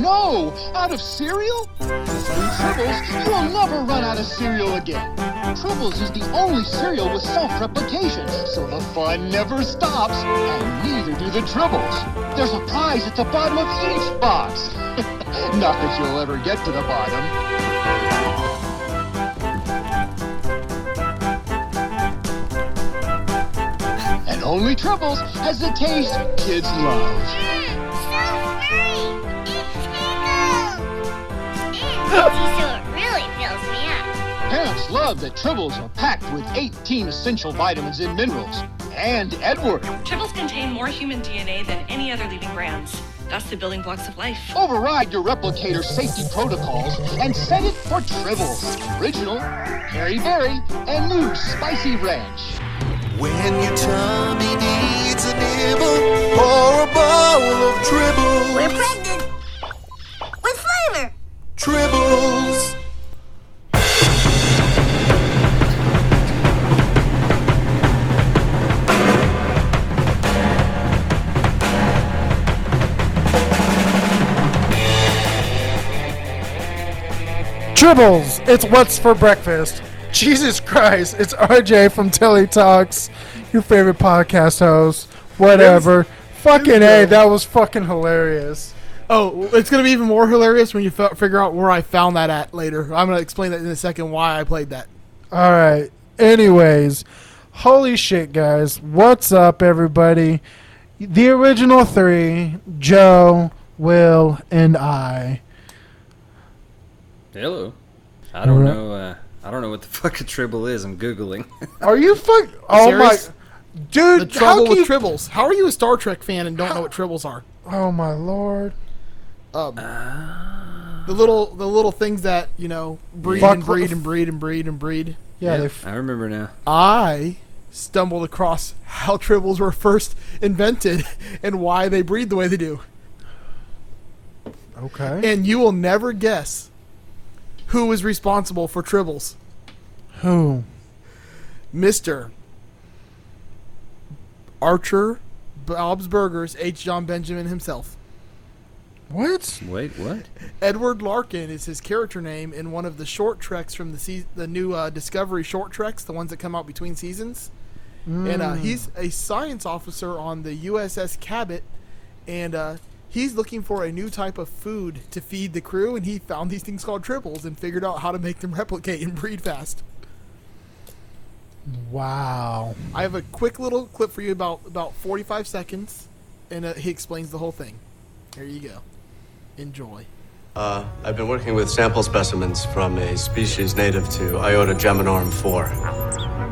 no! Out of cereal? With Tribbles, you'll never run out of cereal again. Tribbles is the only cereal with self-replication, so the fun never stops, and neither do the Tribbles. There's a prize at the bottom of each box. Not that you'll ever get to the bottom. And only Tribbles has the taste kids love. So really fills me up. Parents love that Tribbles are packed with 18 essential vitamins and minerals. And Edward, Tribbles contain more human DNA than any other leading brands. That's the building blocks of life. override your replicator safety protocols and set it for Tribbles. Original, Berry Berry, and new Spicy Ranch. When your tummy needs a nibble, pour a bowl of tribbles. We're pregnant. Tribbles. Tribbles, it's what's for breakfast. Jesus Christ, it's RJ from Telly Talks, your favorite podcast host. Whatever. Fucking A, that was fucking hilarious. Oh, it's gonna be even more hilarious when you f- figure out where I found that at later. I'm gonna explain that in a second why I played that. All right. Anyways, holy shit, guys. What's up, everybody? The original three Joe, Will, and I. Hello. I don't Alright. know. Uh, I don't know what the fuck a tribble is. I'm googling. Are you fuck? Oh Serious? my. Dude, The trouble with you- tribbles. How are you a Star Trek fan and don't know what tribbles are? Oh my lord. Um, the little the little things that you know breed Fuck- and breed and breed and breed and breed. Yeah, they f- I remember now. I stumbled across how tribbles were first invented and why they breed the way they do. okay. And you will never guess who was responsible for tribbles. Who? Mr. Archer Bob's Burgers H. Jon Benjamin himself. What? Wait, what? Edward Larkin is his character name in one of the short treks from the se- the new uh, Discovery short treks, the ones that come out between seasons. And uh, he's a science officer on the USS Cabot, and uh, he's looking for a new type of food to feed the crew. And he found these things called tribbles and figured out how to make them replicate and breed fast. Wow. I have a quick little clip for you about about 45 seconds, and uh, he explains the whole thing. Here you go. Enjoy. Uh, I've been working with sample specimens from a species native to Iota geminorum 4,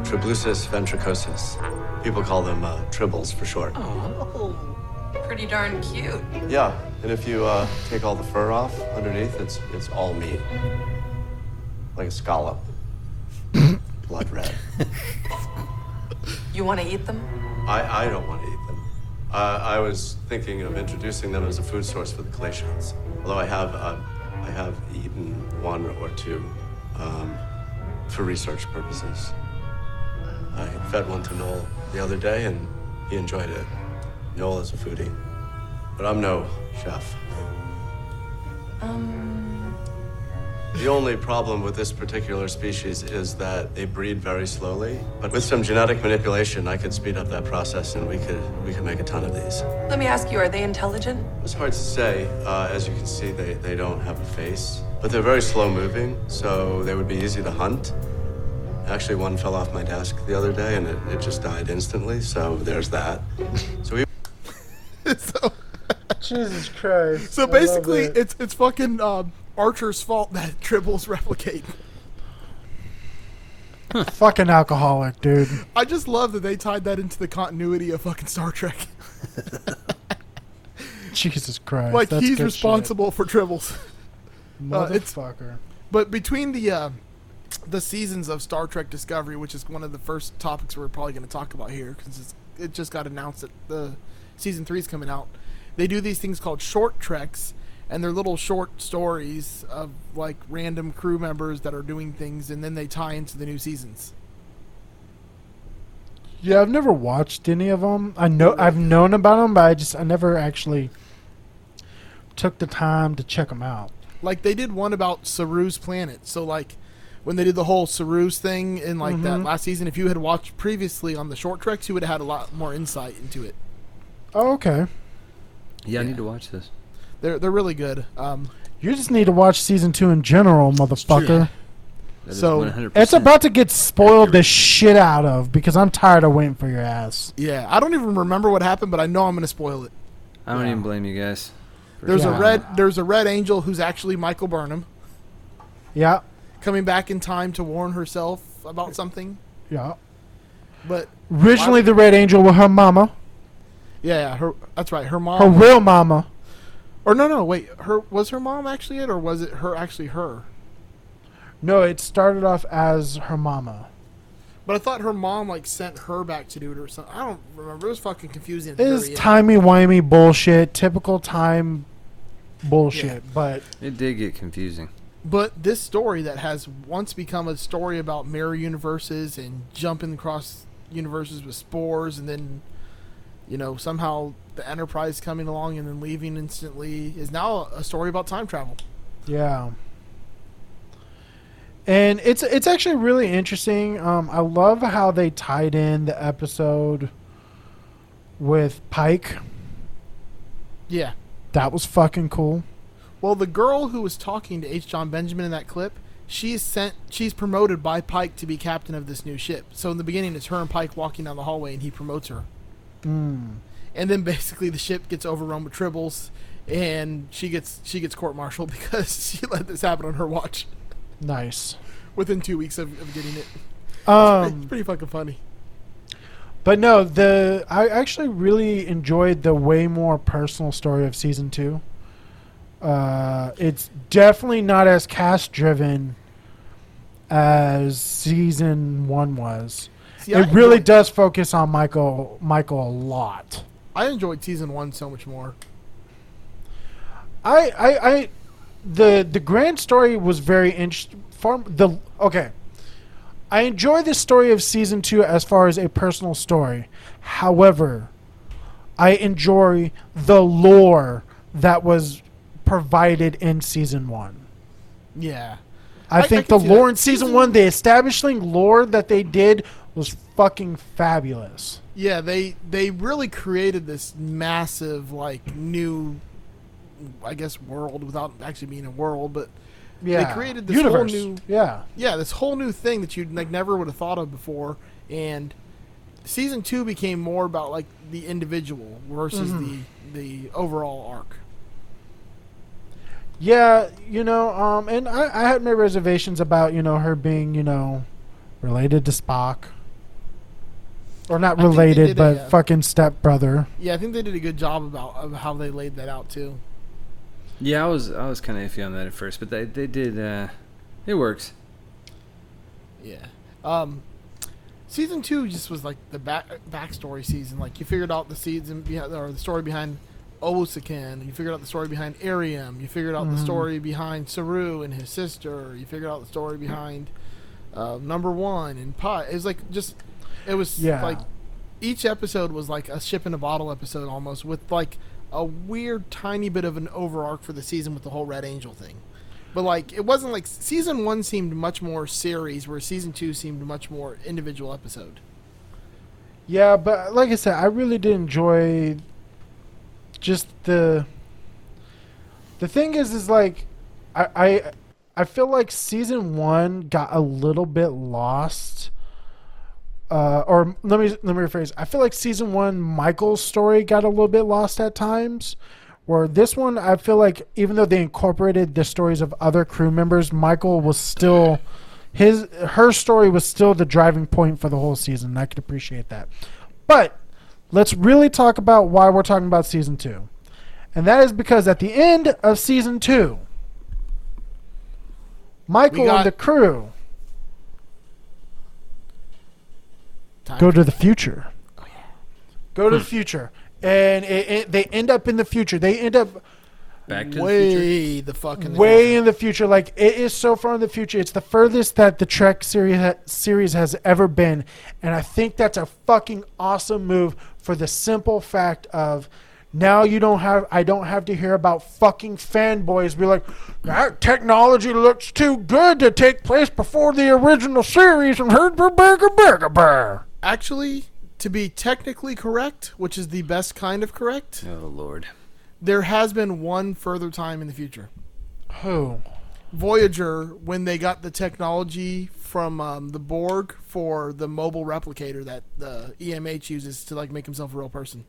Triblusis ventricosus. People call them uh, tribbles for short. Oh, pretty darn cute. Yeah, and if you uh, take all the fur off underneath, it's it's all meat, like a scallop, blood red. You want to eat them? I, I don't want to eat them. Uh, I was thinking of introducing them as a food source for the Calatians. Although I have, uh, I have eaten one or two um, for research purposes. I fed one to Noel the other day, and he enjoyed it. Noel is a foodie, but I'm no chef. Um, The only problem with this particular species is that they breed very slowly. But with some genetic manipulation, I could speed up that process, and we could we could make a ton of these. let me ask you, are they intelligent? It's hard to say. Uh, as you can see, they, they don't have a face, but they're very slow moving, so they would be easy to hunt. Actually, one fell off my desk the other day, and it, it just died instantly. So there's that. So we so, Jesus Christ. so basically, it. it's it's fucking um, Archer's fault that tribbles replicate. fucking alcoholic, dude. I just love that they tied that into the continuity of fucking Star Trek. Jesus Christ. like that's he's good responsible for tribbles. shit. uh, it's- Motherfucker. But between the uh, the seasons of Star Trek Discovery, which is one of the first topics we're probably going to talk about here, because it just got announced that the season three is coming out. They do these things called short treks, and they're little short stories of like random crew members that are doing things, and then they tie into the new seasons. Yeah, I've never watched any of them. I know I've known about them, but I just I never actually took the time to check them out. Like they did one about Saru's planet. So like when they did the whole Saru's thing in like that Mhm. last season, if you had watched previously on the short treks, you would have had a lot more insight into it. Oh, okay. Yeah, I need to watch this. They're they're really good. Um, You just need to watch season two in general, motherfucker. That is So, It's about to get spoiled the shit out of because I'm tired of waiting for your ass. yeah, I don't even remember what happened, but I know I'm going to spoil it. I don't Yeah. even blame you guys. There's Yeah. a red there's a red angel who's actually Michael Burnham Yeah, coming back in time to warn herself about something. yeah. But Originally, the Red Angel was her mama, yeah, yeah, her that's right. Her mom. her real mama. Or no, no, wait. Her was her mom actually it or was it her actually her? No, it started off as her mama. But I thought her mom like sent her back to do it or something. I don't remember. It was fucking confusing. At the It is timey wimey bullshit, typical time bullshit. Yeah. But It did get confusing. But this story that has once become a story about mirror universes and jumping across universes with spores, and then, you know, somehow the Enterprise coming along and then leaving instantly is now a story about time travel. yeah, and it's it's actually really interesting. Um, I love how they tied in the episode with Pike. Yeah. That was fucking cool. Well, the girl who was talking to H. Jon Benjamin in that clip, she's sent. She's promoted by Pike to be captain of this new ship. So in the beginning, it's her and Pike walking down the hallway, and he promotes her. Mm. And then basically the ship gets overrun with tribbles and she gets she gets court-martialed because she let this happen on her watch Nice. within two weeks of, of getting it it's Um, pretty fucking funny But no, the I actually really enjoyed the way more personal story of season two. Uh, it's definitely not as cast driven as season one was. See, I it really enjoyed- does focus on Michael Michael a lot. I enjoyed season one so much more I I, I the the grand story was very interesting. Far the okay. I enjoy the story of season two as far as a personal story. However, I enjoy the lore that was provided in season one. yeah I, I- I think can the lore that. in season Season- one, the establishing lore that they did was fucking fabulous. Yeah they they really created this massive like new i guess world without actually being a world but Yeah, they created this universe. whole new- yeah. yeah this whole new thing that you like never would have thought of before and season two became more about like the individual versus Mhm. the the overall arc Yeah, you know, um, and I, I had my reservations about you know her being you know related to Spock, or not I think they related, but a, uh, fucking stepbrother. Yeah, I think they did a good job about of how they laid that out too. Yeah, I was I was kind of iffy on that at first, but they they did. Uh, it works. Yeah. Um, season two just was like the back backstory season. Like you figured out the season behind or the story behind Osakin. You figured out the story behind Airiam. You figured out the Mhm. story behind Saru and his sister. You figured out the story behind uh, Number One and Pot. It was like just it was Yeah. like each episode was like a ship in a bottle episode almost with like a weird tiny bit of an over arc for the season with the whole Red Angel thing. But like it wasn't like season one seemed much more series, where season two seemed much more individual episode. Yeah, but like I said, I really did enjoy just the. The thing is, is like, I I, I feel like season one got a little bit lost. Uh, or let me let me rephrase. I feel like season one Michael's story got a little bit lost at times. Where this one, I feel like even though they incorporated the stories of other crew members, Michael was still his her story was still the driving point for the whole season. I could appreciate that. But let's really talk about why we're talking about season two. And that is because at the end of season two, Michael got- and the crew Time oh, go to the future. Go to the future. And it, it, they end up in the future. They end up Back to the future. way the fucking way in the future. Like it is so far in the future. It's the furthest that the Trek series ha- series has ever been, and I think that's a fucking awesome move for the simple fact of Now you don't have. I don't have to hear about fucking fanboys be like, that technology looks too good to take place before the original series and heard burger burger burger. Actually, to be technically correct, which is the best kind of correct, Oh lord. there has been one further time in the future. Who? Voyager, when they got the technology from um, the Borg for the mobile replicator that the EMH uses to like make himself a real person.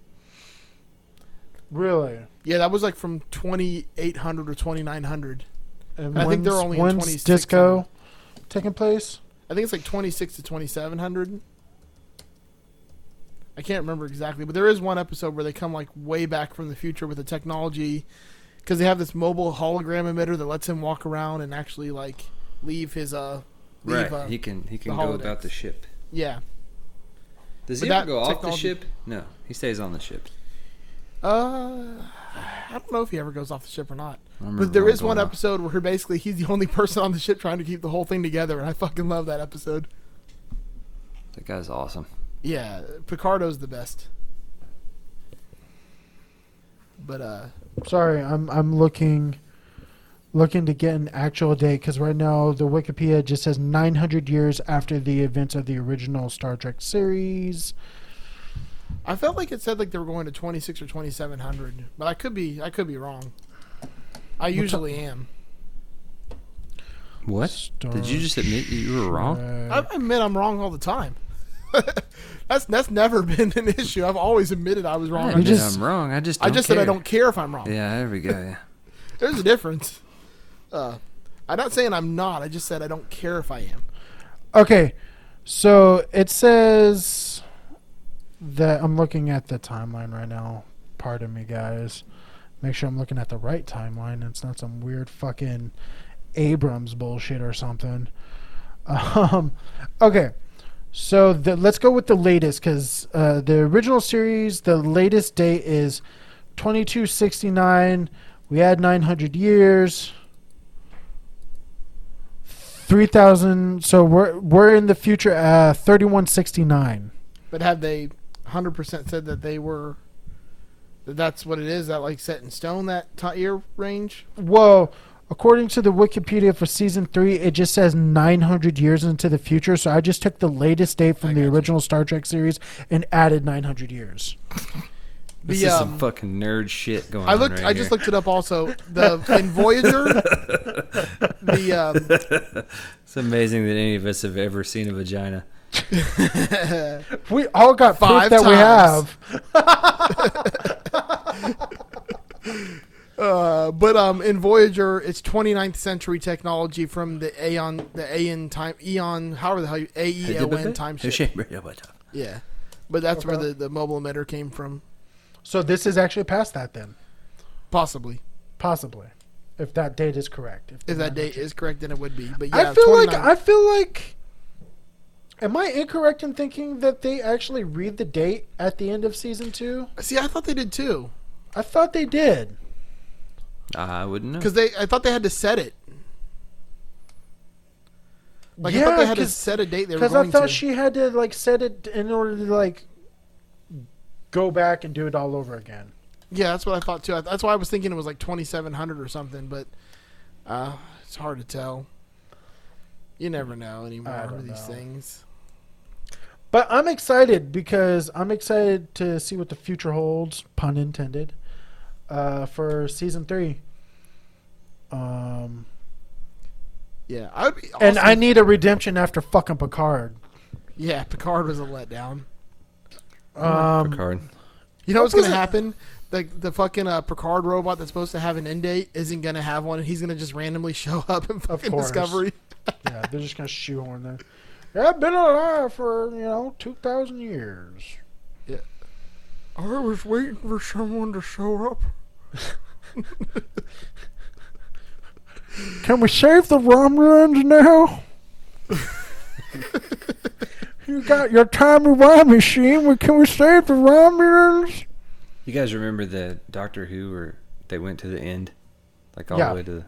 Really? Yeah, that was like from 2800 or 2900. And I think they're only in when's 26 disco taking place? I think it's like 26 to 2700. I can't remember exactly, but there is one episode where they come like way back from the future with the technology because they have this mobile hologram emitter that lets him walk around and actually like leave his uh leave, Right. uh, he can he can go about the ship. yeah Does But he ever go off the ship? No, he stays on the ship. uh I don't know if he ever goes off the ship or not. But there is one off. episode where basically he's the only person on the ship trying to keep the whole thing together, and I fucking love that episode. That guy's awesome. Yeah, Picardo's the best. But uh, Sorry, I'm I'm looking looking to get an actual date because right now the Wikipedia just says 900 years after the events of the original Star Trek series. I felt like it said like they were going to twenty six or twenty seven hundred, but I could be I could be wrong. I usually am. What? Star Did you just admit you were wrong? I I admit I'm wrong all the time. that's that's never been an issue. I've always admitted I was wrong. I I admit just, I'm wrong. I just I don't just said I don't care if I'm wrong. Yeah, there we go. Yeah. There's a difference. Uh, I'm not saying I'm not. I just said I don't care if I am. Okay, so it says that I'm looking at the timeline right now. Pardon me, guys. Make sure I'm looking at the right timeline. It's not some weird fucking Abrams bullshit or something. Um, okay, so the, let's go with the latest because uh, the original series, the latest date is 2269. We had 900 years. 3000 so we're we're in the future uh 3169 But have they 100% said that they were that that's what it is? That like set in stone that ti year range? well according to the wikipedia for season 3 it just says 900 years into the future so i just took the latest date from the original star trek series and added 900 years This The, is um, some fucking nerd shit going I on. looked. right I just here. looked it up. Also, the in Voyager, the um, It's amazing that any of us have ever seen a vagina. we all got Five proof that times. we have uh, but um, in Voyager, it's 29th century technology from the Aeon, the Aeon time, Eon, however the hell you A E O N time ship. Yeah, but that's where the the mobile emitter came from, so this is actually past that then possibly. possibly if that date is correct If that date is correct, then it would be. But yeah, I feel like I feel like. Am I incorrect in thinking that they actually read the date at the end of season two? see. I thought they did too, I thought they did. I wouldn't know. because they. I thought they had to set it. Like I Yeah, thought they had to 'cause- set a date they were Because I thought to. she had to like set it in order to like go back and do it all over again. Yeah, that's what I thought too. I- That's why I was thinking it was like 2700 or something, but uh, it's hard to tell. You never know anymore I with these know. things. But I'm excited because I'm excited to see what the future holds, pun intended, uh, for season three. Um, Yeah, I would be. and I need a redemption after fucking Picard. Yeah, Picard was a letdown. Um, Picard. You know what's was gonna happen? The the fucking uh, Picard robot that's supposed to have an end date isn't gonna have one, and he's gonna just randomly show up in fucking. Discovery. yeah, they're just gonna shoehorn that. Yeah, I've been alive for you know two thousand years. Yeah. I was waiting for someone to show up. Can we save the Romulans now? you got your time rewind machine. We can we save the Romulans? You guys remember the Doctor Who where they went to the end, like all Yeah. the way to the.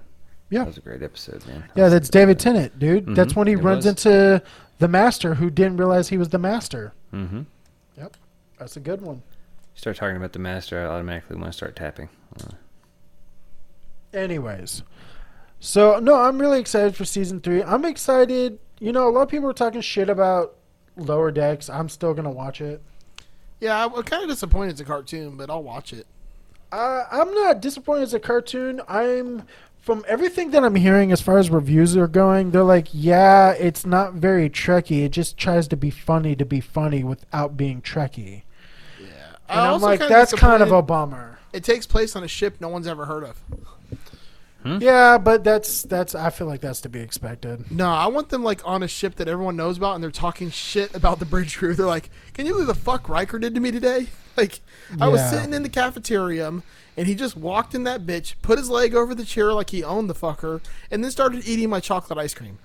Yeah. That was a great episode, man. Yeah, that's David Tennant, dude. That's Mhm, when he it runs was. into the Master, who didn't realize he was the Master. that. Mhm. Yep, that's a good one. Start talking about the master, I automatically want to start tapping. Uh, Anyways, so no, I'm really excited for season three. I'm excited. You know, a lot of people are talking shit about Lower Decks. I'm still gonna watch it. Yeah, I'm kind of disappointed it's a cartoon, but I'll watch it. Uh, I'm not disappointed it's a cartoon. I'm from everything that I'm hearing as far as reviews are going. They're like, yeah, it's not very Trekky. It just tries to be funny to be funny without being Trekky. And I'm like, kinda that's kind of a bummer. It takes place on a ship no one's ever heard of. Hmm? Yeah, but that's that's. I feel like that's to be expected. No, I want them like on a ship that everyone knows about, and they're talking shit about the bridge crew. They're like, "Can you believe the fuck Riker did to me today?" Like, I was sitting in the cafeteria, and he just walked in that bitch, put his leg over the chair like he owned the fucker, and then started eating my chocolate ice cream.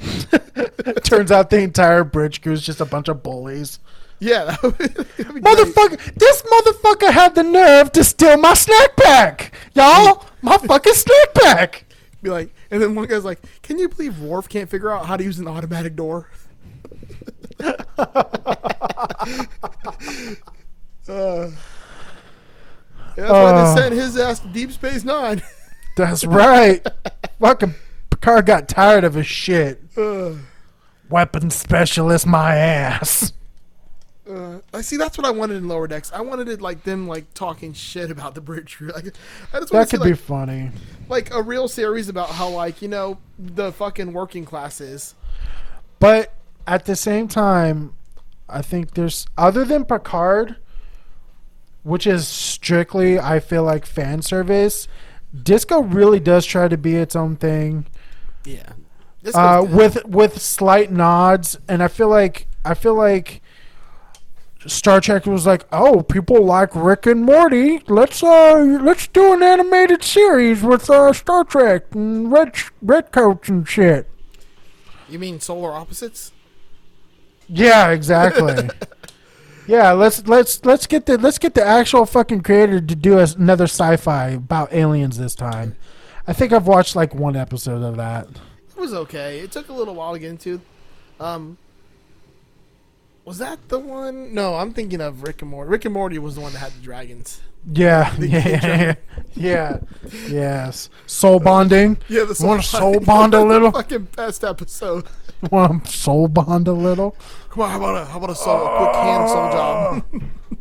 Turns out the entire bridge crew is just a bunch of bullies. Yeah, that would, that'd great. Motherfucker, this motherfucker had the nerve to steal my snack pack. Y'all, my fucking snack pack. Be like, and then one guy's like, "Can you believe Worf can't figure out how to use an automatic door?" Uh, that's why Oh. they sent his ass to Deep Space Nine. That's right. fucking Picard got tired of his shit. Uh, Weapon specialist, my ass. Uh, I see. That's what I wanted in Lower Decks. I wanted it like them like talking shit about the bridge crew. Like, I just That to see could be like, funny. like a real series about how like you know the fucking working classes. But at the same time, I think there's other than Picard, which is strictly I feel like fan service. Disco really does try to be its own thing, Yeah. Uh, with with slight nods, and I feel like I feel like Star Trek was like, oh, people like Rick and Morty. Let's uh let's do an animated series with uh, Star Trek and red red coats and shit. you mean solar opposites? Yeah, exactly. yeah, let's let's let's get the let's get the actual fucking creator to do us another sci-fi about aliens this time. I think I've watched like one episode of that. It was okay. It took a little while to get into. Um, was that the one? No, I'm thinking of Rick and Morty. Rick and Morty was the one that had the dragons. Yeah, The yeah, intro. yeah, yeah, yes. Soul bonding. Yeah, the Want to soul bond a little? fucking best episode. Want to soul bond a little? Come on, how about a how about a soul, a quick hand soul job?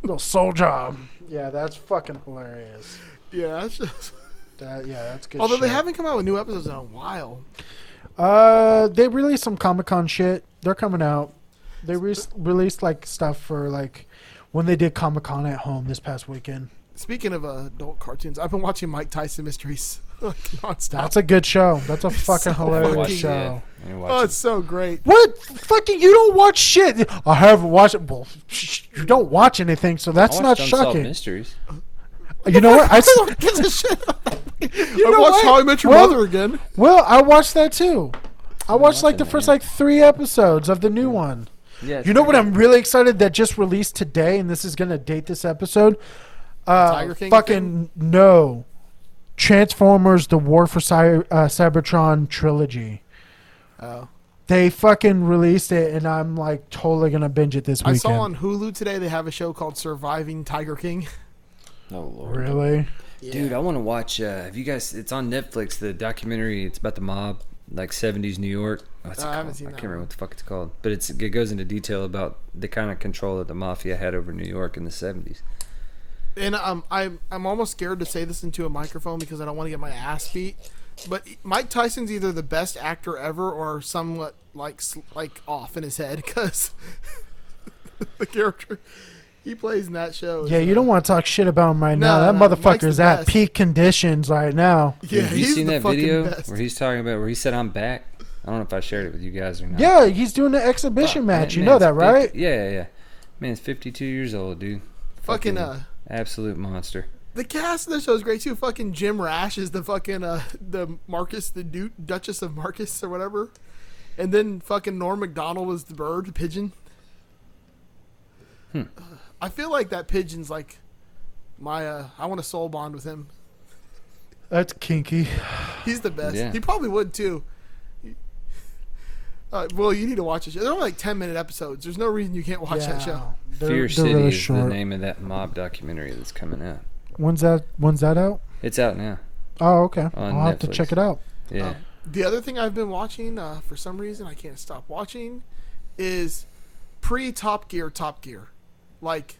Little soul job. Yeah, that's fucking hilarious. yeah, that's just. That, yeah, that's good. Although they haven't come out with new episodes in a while. Uh, they released some Comic Con shit. They're coming out. They re- released like stuff for like when they did Comic Con at home this past weekend. Speaking of uh, adult cartoons, I've been watching Mike Tyson Mysteries like nonstop. That's a good show. That's a fucking so hilarious fucking show. I need to oh, watch it's so great. What fucking you don't watch shit? I haven't watched. Well, sh- you don't watch anything, so that's I not shocking. Mysteries. You know what? I s- Who gives a shit? you I know watched what? How I Met Your Well- Mother again. Well, I watched that too. I watched like the first like three episodes of the new one. Yeah, You know what? I'm really excited that just released today, and this is gonna date this episode. Uh, Tiger King fucking no, Transformers: The War for Cy- uh, Cybertron trilogy. Oh. They fucking released it, and I'm like totally gonna binge it this weekend. I saw on Hulu today they have a show called Surviving Tiger King. Oh lord. really? Dude, I want to watch. Uh, have you guys? It's on Netflix. The documentary. It's about the mob, like '70s New York. What's Oh, I haven't seen I can't remember what the fuck it's called. But it's it goes into detail about the kind of control that the mafia had over New York in the '70s. And um, I'm I'm almost scared to say this into a microphone because I don't want to get my ass beat. But Mike Tyson's either the best actor ever or somewhat like like off in his head because the character he plays in that show. is, Yeah, you uh, don't want to talk shit about him right No, now. That no, Mike's the motherfucker's at best. peak conditions right now. Yeah, have you seen the that video best. where he's talking about where he said I'm back? I don't know if I shared it with you guys or not. Yeah, he's doing the exhibition Fuck, match. man, You know that, right? 50 Yeah, yeah, yeah. Man's 52 years old, dude. Fucking uh, absolute monster. the cast of the show is great too. Fucking Jim Rash is the fucking uh the Marcus the du- Duchess of Marcus or whatever, and then fucking Norm Macdonald is the bird, the pigeon. Hmm. I feel like that pigeon's like my. uh I want a soul bond with him. That's kinky. He's the best. Yeah. He probably would too. Uh, well, you need to watch it. They're only like ten minute episodes. There's no reason you can't watch that show. They're, Fear they're City really is the name of that mob documentary that's coming out. When's that? When's that out? It's out now. Oh, okay. I'll have to check it out. Yeah. Um, the other thing I've been watching, uh, for some reason I can't stop watching, is pre Top Gear Top Gear. Like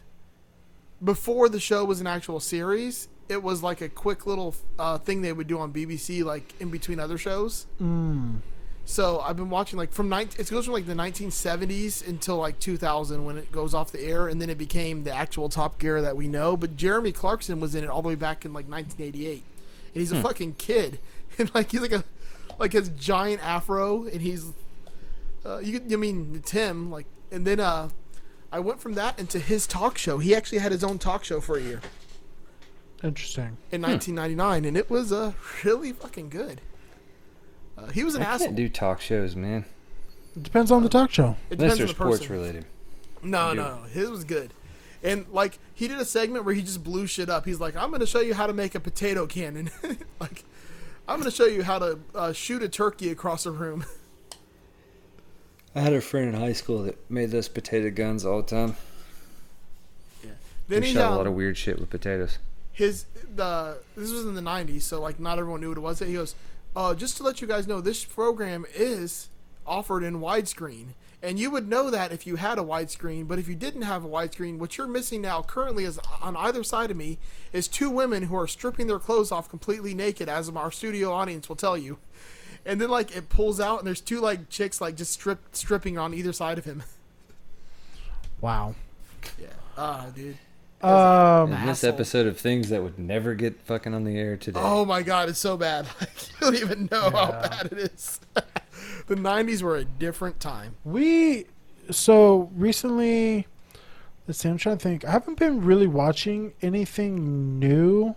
before the show was an actual series, it was like a quick little uh, thing they would do on BBC, like in between other shows. Mm. So I've been watching like from 19, it goes from like the 1970s until like 2000 when it goes off the air, and then it became the actual Top Gear that we know. But Jeremy Clarkson was in it all the way back in like 1988, and he's a fucking kid, and like he's like a like his giant afro, and he's uh, you could- I mean Tim like, and then uh, I went from that into his talk show. He actually had his own talk show for a year Interesting. in 1999, and it was uh really fucking good. Uh, he was an I asshole. can't do talk shows, man. It depends on the talk show. It Unless depends they're on the sports person. related. No, do. no, no. His was good. And like he did a segment where he just blew shit up. He's like, "I'm going to show you how to make a potato cannon." like, I'm going to show you how to uh, shoot a turkey across a room. I had a friend in high school that made those potato guns all the time. then He he shot a um, lot of weird shit with potatoes. his the this was in the 90s, so like not everyone knew what it was. He goes, uh, "Just to let you guys know, this program is offered in widescreen." And you would know that if you had a widescreen, but if you didn't have a widescreen, what you're missing now currently is on either side of me is two women who are stripping their clothes off completely naked, as our studio audience will tell you. And then like it pulls out, and there's two like chicks like just strip stripping on either side of him. Wow. yeah. Ah, dude. Um, In this asshole. episode of things that would never get fucking on the air today. Oh my god, it's so bad. Like, you don't even know how bad it is. the 90s were a different time. we so recently. Let's see. I'm trying to think. I haven't been really watching anything new.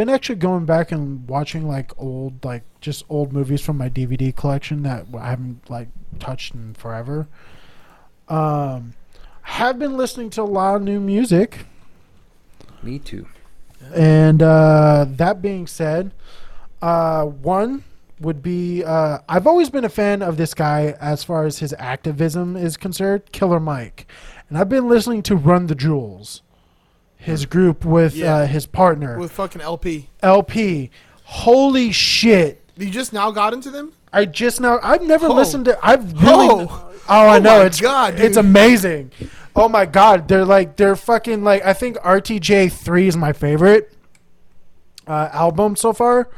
Been actually going back and watching like old, like just old movies from my DVD collection that I haven't like touched in forever. Um, have been listening to a lot of new music. Me too. And uh, that being said, uh, one would be uh, I've always been a fan of this guy as far as his activism is concerned, Killer Mike. And I've been listening to Run the Jewels, his group with Yeah. uh, his partner, With fucking El-P. El-P. Holy shit. You just now got into them? I just now I've never listened to I've really Oh. Oh, I Oh know my it's God, it's amazing. Oh my god, they're like they're fucking like I think RTJ 3 is my favorite uh, album so far.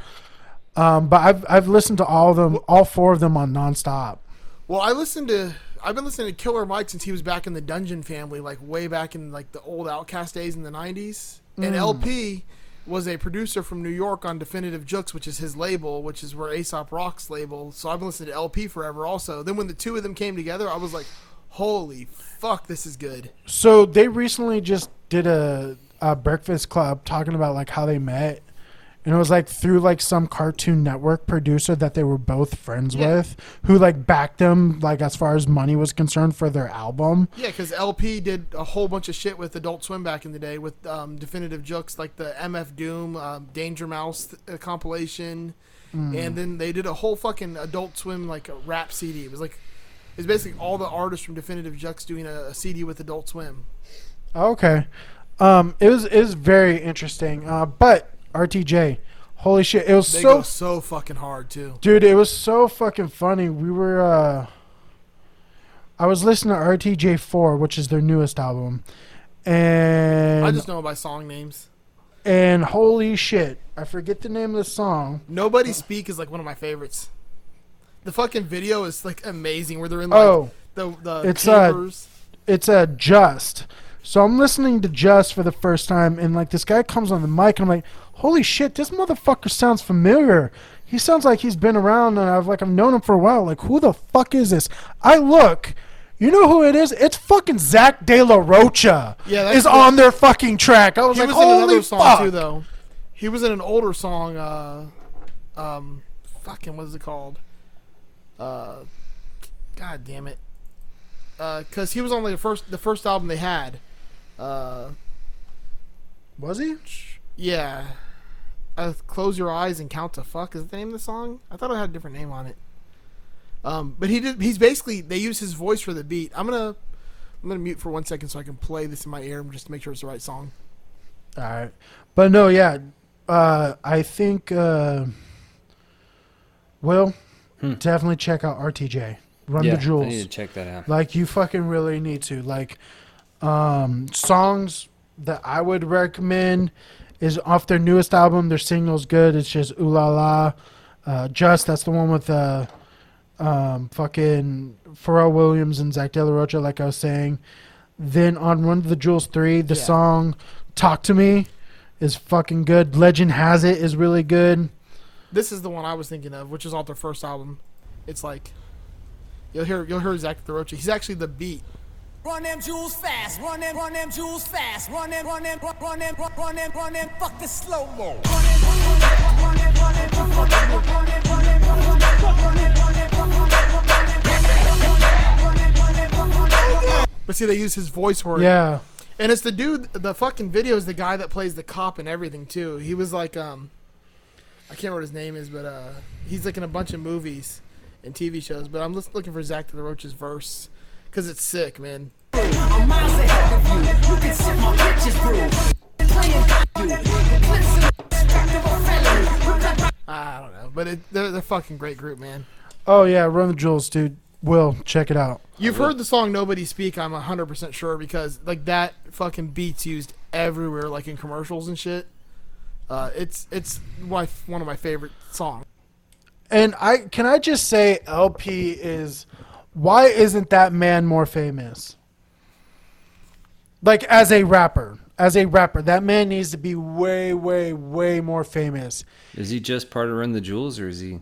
Um, but I've I've listened to all of them all four of them on nonstop. Well, I listened to. I've been listening to Killer Mike since he was back in the Dungeon family, like way back in like the old OutKast days in the '90s. And mm. El-P was a producer from New York on Definitive Jux, which is his label, which is where Aesop Rock's label. So I've been listening to El-P forever. Also, then when the two of them came together, I was like, "Holy fuck, this is good." So they recently just did a, a breakfast club talking about like how they met, and it was like through like some Cartoon Network producer that they were both friends Yeah. with, who like backed them like as far as money was concerned for their album. Yeah, because El-P did a whole bunch of shit with Adult Swim back in the day with um, Definitive Jux, like the MF Doom, um, Danger Mouse uh, compilation, and then they did a whole fucking Adult Swim like a rap CD. It was like it's basically all the artists from Definitive Jux doing a, a CD with Adult Swim. Okay, um, it was it was very interesting. Uh, but RTJ, holy shit, it was They so so fucking hard too. Dude, it was so fucking funny. We were uh I was listening to RTJ4, which is their newest album. And I just know by song names. and holy shit, I forget the name of the song. Nobody Speak is like one of my favorites. The fucking video is like amazing where they're in like Oh, the the it's, uh, chambers. it's a Just. So I'm listening to Just for the first time and like this guy comes on the mic and I'm like, "Holy shit, this motherfucker sounds familiar." He sounds like he's been around and I've like I've known him for a while. Like, who the fuck is this? I look you know who it is? It's fucking Zach De La Rocha. Yeah, that's is the- on their fucking track. I was He like, was in holy another song fuck. too, though. He was in an older song. Uh, um, fucking what is it called? Uh, God damn it. Uh, cause he was on like the first the first album they had. Uh, Was he? yeah. Uh, Close your eyes and count to fuck is the name of the song. I thought it had a different name on it. Um, but he did. He's basically they use his voice for the beat. I'm gonna I'm gonna mute for one second so I can play this in my ear just to make sure it's the right song. All right, but no, yeah, uh, I think. Uh, Will definitely check out RTJ. Run Hmm. yeah, the jewels. I need to check that out. Like you fucking really need to. Like um songs that I would recommend is off their newest album. Their single's good. It's just Ooh La La. Uh Just that's the one with uh um fucking Pharrell Williams and Zach De La Rocha, like I was saying. Then on Run to the Jewels three, the Yeah. song Talk to Me is fucking good. Legend Has It is really good. This is the one I was thinking of, which is off their first album. It's like you'll hear you'll hear Zach De La Rocha. He's actually the beat. Run them jewels fast, run them, run them jewels fast, run them, run them, run run them, run run them, run them, fuck the slow mo. But see, they use his voice for it. Yeah. And it's the dude. The fucking video is the guy that plays the cop and everything too. He was like, um, I can't remember what his name is, but uh, he's like in a bunch of movies and TV shows. But I'm just looking for Zach De La Rocha's verse because it's sick, man. I'm miles ahead of you. You can sip my bitches brew. Playing you. Eclipse the specter of felony. I don't know, but it, they're they're fucking great group, man. Oh yeah, Run the Jewels, dude. Will check it out. You've heard the song "Nobody Speak." I'm hundred percent sure because like that fucking beats used everywhere, like in commercials and shit. Uh, it's it's my one of my favorite songs. And I can I just say El-P is why isn't that man more famous? Like as a rapper, as a rapper, that man needs to be way, way, way more famous. Is he just part of Run the Jewels, or is he?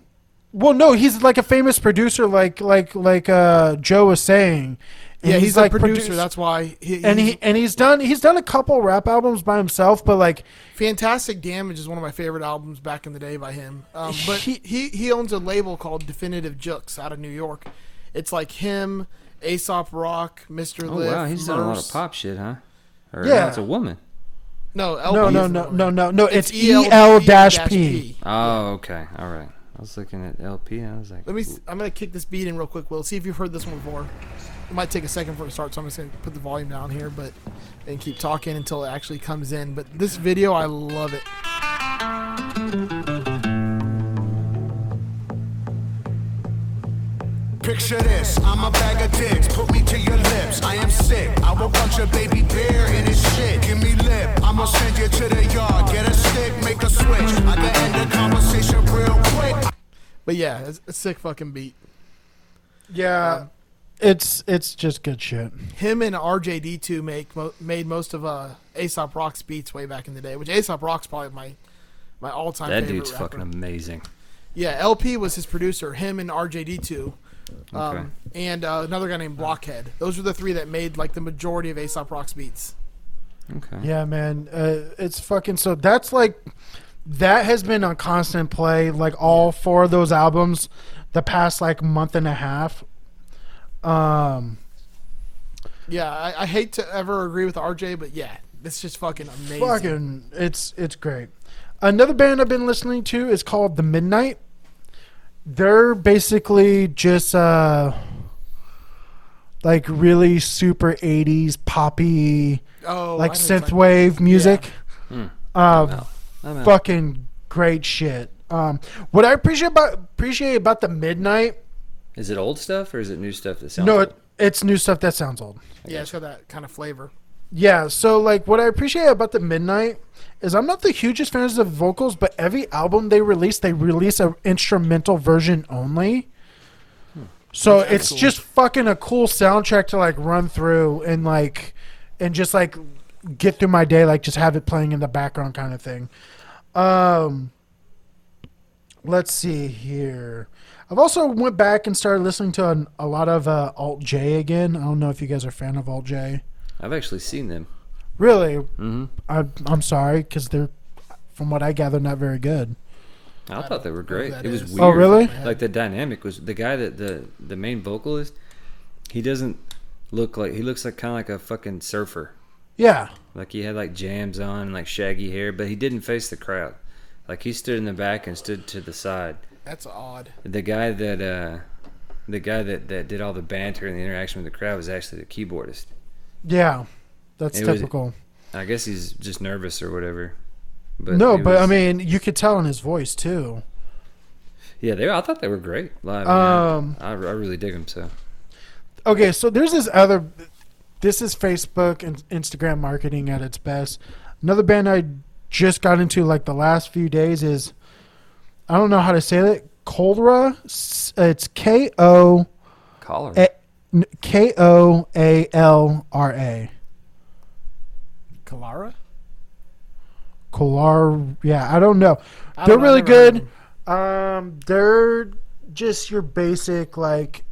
Well, no, he's like a famous producer, like like like uh, Joe was saying. And Yeah, he's, a producer. produce- That's why. He, and he's- he and he's done he's done a couple rap albums by himself, but like Fantastic Damage is one of my favorite albums back in the day by him. Um, but He- he, he owns a label called Definitive Jux out of New York. It's like him, Aesop Rock, Mr. Oh Lif, wow, he's done a lot of pop shit, huh? Or Yeah. no, it's a woman. No, LP no no no no no no it's EL EL dash P. Oh, okay, all right. I was looking at LP. I was like, Let me. I'm gonna kick this beat in real quick. We'll see if you've heard this one before. It might take a second for it to start, so I'm just gonna put the volume down here, but and keep talking until it actually comes in. But this video, I love it. Picture this, I'm a bag of dicks, put me to your lips. I am sick, I will punch a baby bear in his shit. Give me lip, I'ma send you to the yard. Get a stick, make a switch. I can end the conversation real quick. But yeah, it's a sick fucking beat. Yeah, it's it's just good shit. Him and RJD2 make mo- made most of uh, Aesop Rock's beats way back in the day, which Aesop Rock's probably my my all time that dude's rapper. fucking amazing. Yeah, El-P was his producer. Him and RJD2, um, Okay. and uh, another guy named Blockhead. Those were the three that made like the majority of Aesop Rock's beats. Okay. Yeah, man, uh, it's fucking so. That's like that has been on constant play. Like all four of those albums, the past like month and a half. Um, Yeah, I, I hate to ever agree with RJ, but yeah, it's just fucking amazing. fucking, it's it's great. Another band I've been listening to is called The Midnight. They're basically just uh like really super 80s poppy Oh, like I know what you're talking synthwave music. Hmm. Uh, I'm out. fucking great shit. Um, what I appreciate about appreciate about the midnight. Is it old stuff or is it new stuff that sounds? No, old? it, it's new stuff that sounds old. Yeah, it's got that kind of flavor. Yeah, so like what I appreciate about the midnight is I'm not the hugest fan of the vocals, but every album they release, they release an instrumental version only. So That's it's cool. just fucking a cool soundtrack to like run through and like and just like get through my day, like just have it playing in the background kind of thing. Um let's see here. I've also went back and started listening to an, a lot of uh, Alt J again. I don't know if you guys are a fan of Alt J. I've actually seen them. Really? hmm I, I'm sorry because they're, from what I gather, not very good. I thought they were great. It was is. weird. Oh, really? Like the dynamic was the guy that the the main vocalist. He doesn't look like he looks like kind of like a fucking surfer. Yeah. Like he had like jams on and like shaggy hair, but he didn't face the crowd. Like he stood in the back and stood to the side. That's odd. The guy that uh the guy that, that did all the banter and the interaction with the crowd was actually the keyboardist. Yeah, that's It was- typical. I guess he's just nervous or whatever. But no, but I mean, you could tell in his voice too. yeah, they. I thought they were great. Live. Um, I, I really dig them. So Okay, so there's this other. This is Facebook and Instagram marketing at its best. Another band I just got into like the last few days is, I don't know how to say it. S- It's K O Collar. A- n- K O A L R A. Kalara? Kolar. Yeah, I don't know. I They're don't know, really I've good. Um, they're just your basic like,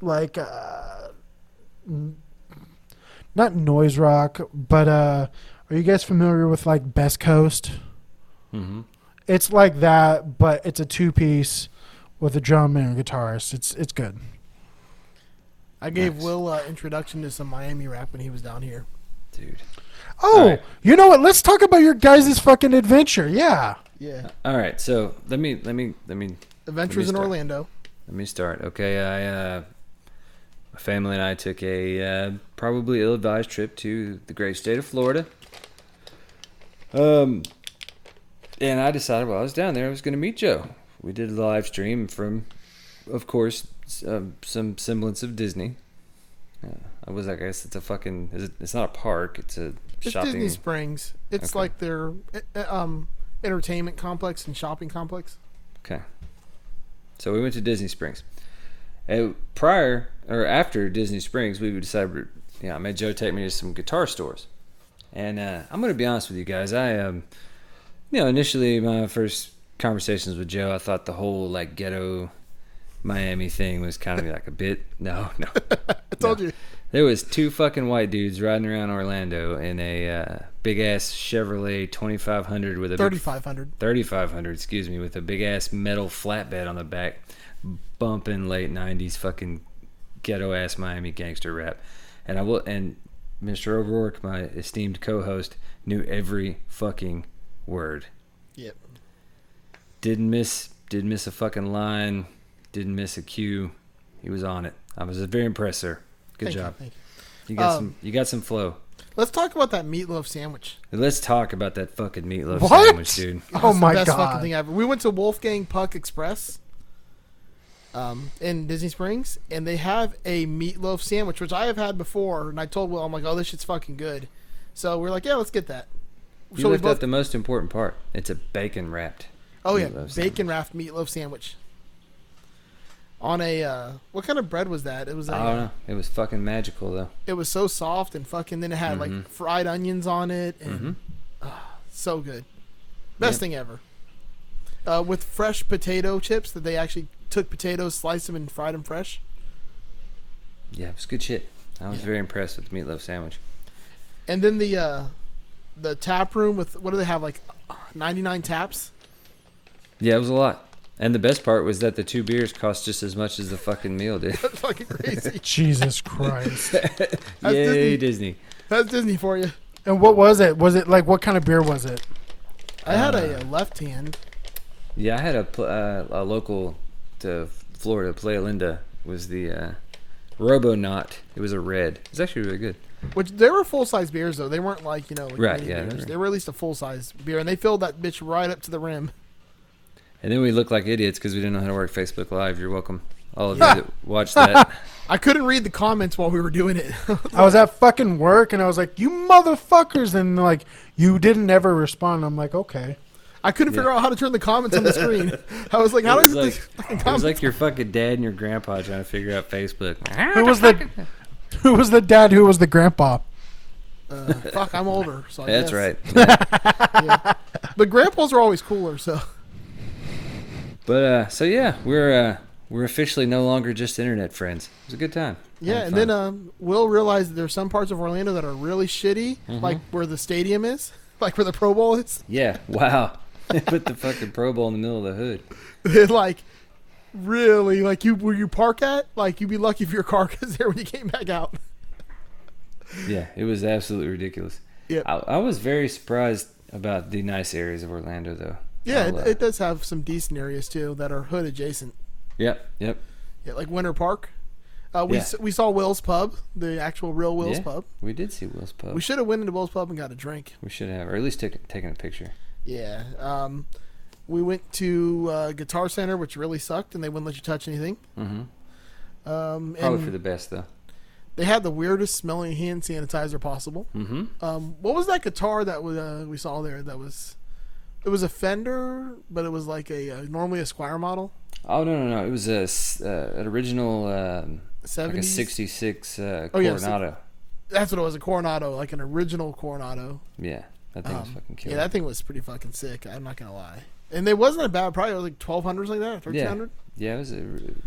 like uh, n- not noise rock, but uh, are you guys familiar with like Best Coast? hmm It's like that, but it's a two piece with a drum and a guitarist. It's it's good. I gave Nice. Will uh, introduction to some Miami rap when he was down here. dude. Oh, Alright. you know what? Let's talk about your guys' fucking adventure. Yeah. Yeah. All right, so let me let me let me Adventures in. Orlando. Let me start. Okay, I uh, my family and I took a uh, probably ill-advised trip to the great state of Florida. Um, and I decided while I was down there, I was going to meet Joe. We did a live stream from, of course, um, some semblance of Disney. Uh, I was, like, I guess, it's a fucking. It's, it's not a park. It's a It's shopping. Disney Springs. It's Okay. like their uh, um, entertainment complex and shopping complex. Okay. So we went to Disney Springs. And prior or after Disney Springs, we decided, you know, I made Joe take me to some guitar stores. And uh, I'm going to be honest with you guys. I, um, you know, initially my first conversations with Joe, I thought the whole like ghetto Miami thing was kind of like a bit. No, no. I told you. There was two fucking white dudes riding around Orlando in a uh, big ass Chevrolet 2500 with a big 3500. 3500 excuse me with a big ass metal flatbed on the back bumping late 90s fucking ghetto ass miami gangster rap and i will and mr o'rourke my esteemed co-host knew every fucking word Yep. didn't miss didn't miss a fucking line didn't miss a cue he was on it i was very impressed sir good Thank you, job thank you. you got Um, some you got some flow Let's talk about that meatloaf sandwich. let's talk about that fucking meatloaf What? sandwich dude Oh That's the my best god. fucking thing ever. We went to Wolfgang Puck Express um, in Disney Springs, and they have a meatloaf sandwich, which I have had before. And I told Will, I'm like, oh, this shit's fucking good. So we're like, yeah, let's get that. you so left both, out the most important part it's a bacon wrapped oh yeah, meatloaf bacon wrapped meatloaf sandwich on a uh, what kind of bread was that? It was I don't know. It was fucking magical though. it was so soft and fucking. Then it had Mm-hmm. like fried onions on it, and ah, so good. Best Yeah. thing ever. Uh, with fresh potato chips that they actually took potatoes, sliced them, and fried them fresh. Yeah, it was good shit. I was very impressed with the meatloaf sandwich. And then the uh, the tap room with what do they have like ninety nine taps? Yeah, it was a lot. And the best part was that the two beers cost just as much as the fucking meal did. That's fucking crazy. Jesus Christ. Yay, Disney. Disney. That's Disney for you. and what was it? Was it like what kind of beer was it? I had a, uh left hand. Yeah, I had a pl- uh, a local to Florida, Playalinda, was the uh, Robonaut. It was a red. It was actually really good. Which they were full size beers though. They weren't like you know like Right, mini yeah, beers. they were- They were at least a full size beer, and they filled that bitch right up to the rim. And then we looked like idiots because we didn't know how to work Facebook Live. You're welcome. All of you that watched that. I couldn't read the comments while we were doing it. I was at fucking work and I was like, "You motherfuckers!" And like, you didn't ever respond. I'm like, okay. I couldn't figure out how to turn the comments on the screen. I was like, how It do was I like, get this it was like your fucking dad and your grandpa trying to figure out Facebook. Who was the Who was the dad? Who was the grandpa? Uh, fuck, I'm older. So I That's guess. right. But grandpas are always cooler. So But uh, so yeah, we're uh, we're officially no longer just internet friends. It was a good time. yeah, and fun. then um, Will realized that there's some parts of Orlando that are really shitty, Mm-hmm. like where the stadium is, like where the Pro Bowl is. yeah, wow, they put the fucking Pro Bowl in the middle of the hood. It, like really, like you where you park at, like you'd be lucky if your car was there when you came back out. Yeah, it was absolutely ridiculous. Yep. I, I was very surprised about the nice areas of Orlando, though. Yeah, it, uh, it does have some decent areas too that are hood adjacent. Yep, yep. Yeah, like Winter Park. Uh, we Yeah. s- we saw Will's Pub, the actual real Will's Yeah, Pub. We did see Will's Pub. We should have went into Will's Pub and got a drink. We should have, or at least taken taken a picture. Yeah. Um, we went to uh, Guitar Center, which really sucked, and they wouldn't let you touch anything. Mm-hmm. Um, Probably for the best though. they had the weirdest smelling hand sanitizer possible. Mm-hmm. Um, what was that guitar that we, uh, we saw there? That was, it was a Fender, but it was like a uh, normally a Squier model. Oh no no no! It was a uh, an original um, like a '66 uh, Oh, yeah, so- Coronado. That's what it was, a Coronado, like an original Coronado. yeah, that thing was Um, fucking killer. Yeah, that thing was pretty fucking sick. I'm not gonna lie. And it wasn't a bad price. It was like twelve hundred like that, 1300 yeah, yeah. It was a,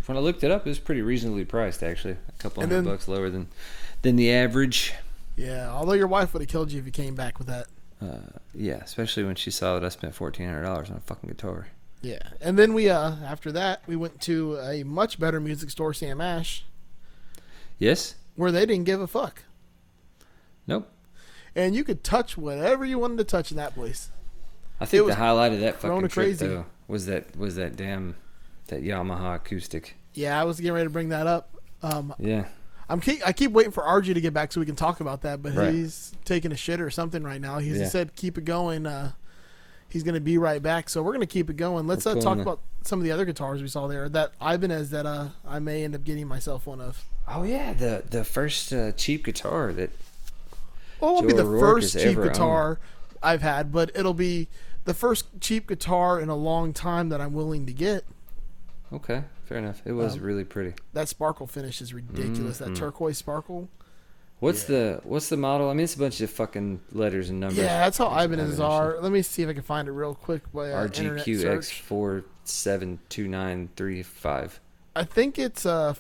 when I looked it up, it was pretty reasonably priced actually. A couple And hundred then- bucks lower than than the average. Yeah, although your wife would have killed you if you came back with that. Uh, yeah, especially when she saw that I spent fourteen hundred dollars on a fucking guitar. Yeah, and then we uh after that we went to a much better music store, Sam Ash, Yes. where they didn't give a fuck, Nope. and you could touch whatever you wanted to touch in that place. I think was the highlight of that fucking trip crazy. though was that was that damn that Yamaha acoustic. Yeah, I was getting ready to bring that up. Um, Yeah. I'm keep I keep waiting for RJ to get back so we can talk about that, but Right. he's taking a shit or something right now. He's, he Yeah. said keep it going. Uh, he's gonna be right back, so we're gonna keep it going. Let's uh, talk about some of the other guitars we saw there. That Ibanez that uh, I may end up getting myself one of. Oh yeah, the the first uh, cheap guitar that Well, it won't be the O'Rourke first cheap ever owned. guitar I've had, but it'll be the first cheap guitar in a long time that I'm willing to get. Okay, fair enough. It was Um, really pretty. That sparkle finish is ridiculous. Mhm. That turquoise sparkle. What's the what's the model? I mean, it's a bunch of fucking letters and numbers. Yeah, that's how Ibanez are. Let me see if I can find it real quick by uh, RGQX four seven two nine three five. I think it's a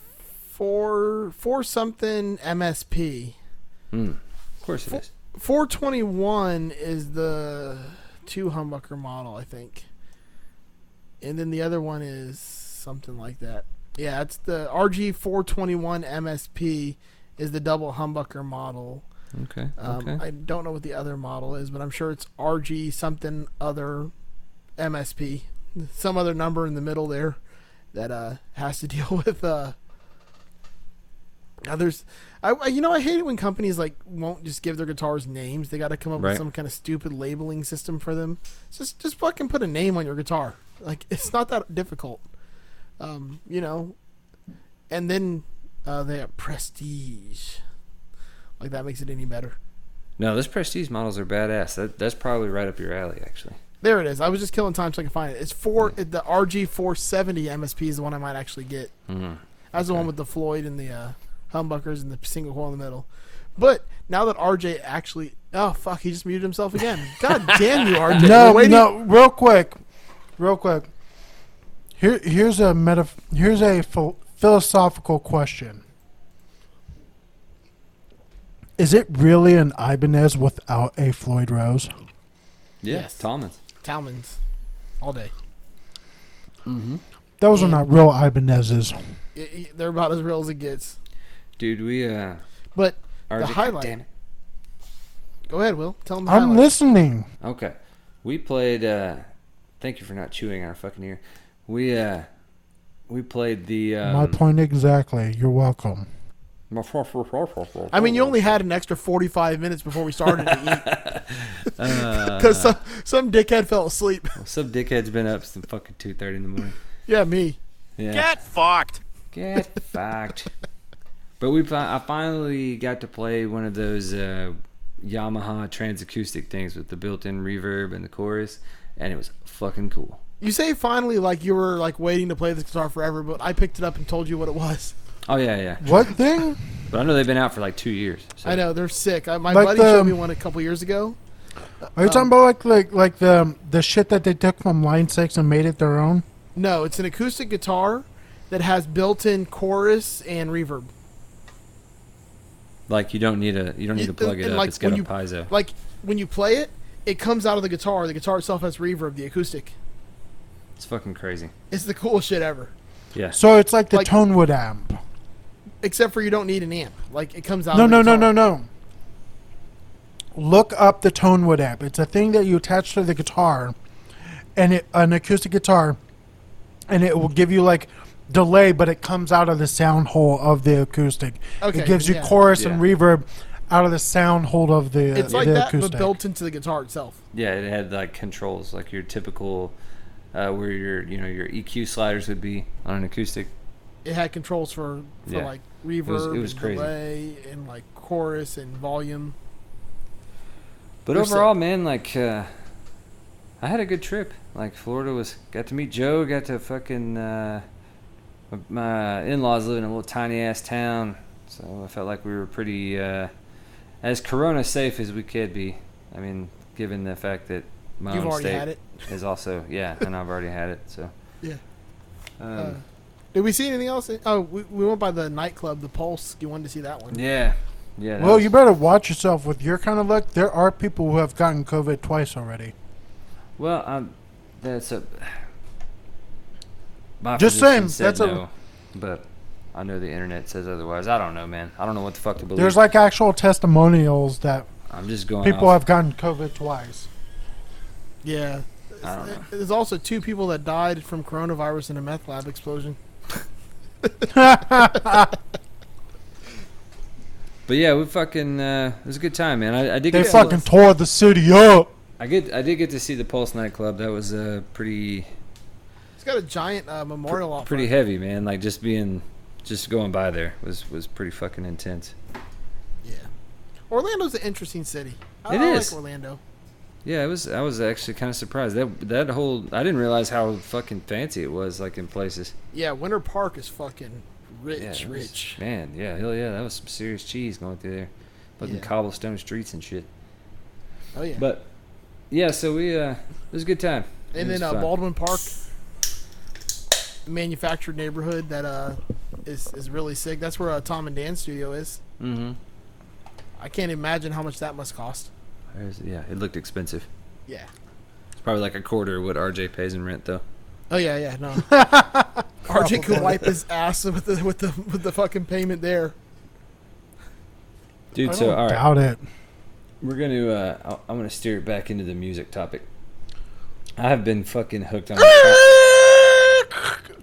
four four something MSP. Hmm. Of course it is. 421 is the two humbucker model, I think. And then the other one is something like that. Yeah, it's the RG421 MSP is the double humbucker model. Okay. Um, okay. I don't know what the other model is, but I'm sure it's RG something other MSP. Some other number in the middle there that uh, has to deal with uh, others. I, I- you know, I hate it when companies like won't just give their guitars names. They got to come up with some kind of stupid labeling system for them. Just, just fucking put a name on your guitar. Like it's not that difficult. Um, you know, and then uh, they have Prestige. Like that makes it any better. no, those Prestige models are badass. That that's probably right up your alley, actually. There it is. I was just killing time so I can find it. It's four. it- The RG four seventy MSP is the one I might actually get. Mhm. That's the one with the Floyd and the uh, humbuckers and the single coil in the middle. But now that RJ actually, oh fuck, he just muted himself again. God damn you, RJ! No, We're no, real quick, real quick. Here, here's a meta. Here's a ph- philosophical question. Is it really an Ibanez without a Floyd Rose? Yeah, Yes. Talman's. Talmans, all day. Mm-hmm. Those are not real Ibanezes. I- I- they're about as real as it gets. Dude, we uh. But RJ, the God highlight. damn it. Go ahead, Will. Tell them the I'm highlight. listening. Okay. We played uh thank you for not chewing our fucking ear. We uh we played the um, My point exactly. You're welcome. I mean, you only had an extra forty-five minutes before we started to eat uh, because some some dickhead fell asleep. some dickhead's been up since fucking two thirty in the morning. yeah, me. Yeah. Get fucked. Get fucked. But we I finally got to play one of those uh, Yamaha TransAcoustic things with the built-in reverb and the chorus, and it was fucking cool. You say finally like you were like waiting to play this guitar forever, but I picked it up and told you what it was. Oh yeah, yeah. What thing? But I know they've been out for like two years. So. I know they're sick. I, my Like buddy the- showed me one a couple years ago. Are you talking um, about like like like the the shit that they took from Line Six and made it their own? No, it's an acoustic guitar that has built-in chorus and reverb. Like you don't need a you don't need to plug it and, up. like, it's got a you- piezo. Like when you play it, it comes out of the guitar. The guitar itself has reverb. The acoustic. It's fucking crazy. It's the coolest shit ever. Yeah. So it's like the Like- Tonewood amp. Except for you don't need an amp. Like it comes out. No, of the no, no, guitar. no, no. Look up the Tonewood amp. It's a thing that you attach to the guitar, and it an acoustic guitar, and it will give you like delay, but it comes out of the sound hole of the acoustic. Okay, it gives you yeah. chorus and Yeah. reverb out of the sound hole of the It's like the that, acoustic. but built into the guitar itself. Yeah, it had like controls, like your typical, uh, where your you know your EQ sliders would be on an acoustic. It had controls for, for Yeah. like reverb, was- it was and delay, and like chorus and volume. But overall, man, like uh, I had a good trip. Like Florida was got to meet Joe, got to fucking uh, my- my in-laws live in a little tiny ass town, so I felt like we were pretty uh, as corona safe as we could be. I mean, given the fact that my You've own already state had it. Is also yeah, and I've already had it. So Yeah. um, Uh, did we see anything else? Oh, we, we went by the nightclub, the Pulse. You wanted to see that one? yeah, yeah. well, was- you better watch yourself with your kind of luck. There are people who have gotten COVID twice already. Well, um, that's a. My Just physician saying, said that's a- no, but I know the internet says otherwise. I don't know, man. I don't know what the fuck to believe. There's like actual testimonials that I'm just going. people off- have gotten COVID twice. Yeah. I don't know. There's also two people that died from coronavirus in a meth lab explosion. But yeah, we fucking. Uh, it was a good time, man. I, I did. They get fucking tore the city up. I get. I did get to see the Pulse nightclub. That was uh, pretty. It's got a giant uh, memorial off. Pretty front. heavy, man. Like just being, just going by there was was pretty fucking intense. Yeah. Orlando's an interesting city. I, It I is. like Orlando. Yeah, it was. I was actually kind of surprised that that whole. I didn't realize how fucking fancy it was, like in places. Yeah, Winter Park is fucking rich, Yeah, it was- rich. Man, yeah, hell yeah, that was some serious cheese going through there. Fucking Yeah. cobblestone streets and shit. Oh yeah. But yeah, so we uh, it was a good time. And then uh. Baldwin Park, manufactured neighborhood that uh is is really sick. That's where uh, Tom and Dan's studio is. Mm-hmm. I can't imagine how much that must cost. There's, yeah, it looked expensive. Yeah. It's probably like a quarter of what RJ pays in rent, though. Oh yeah, yeah, no. RJ could wipe his ass with the with the with the fucking payment there. Dude, I so all right, doubt it. we're gonna. Uh, I- I'm gonna steer it back into the music topic. I have been fucking hooked on.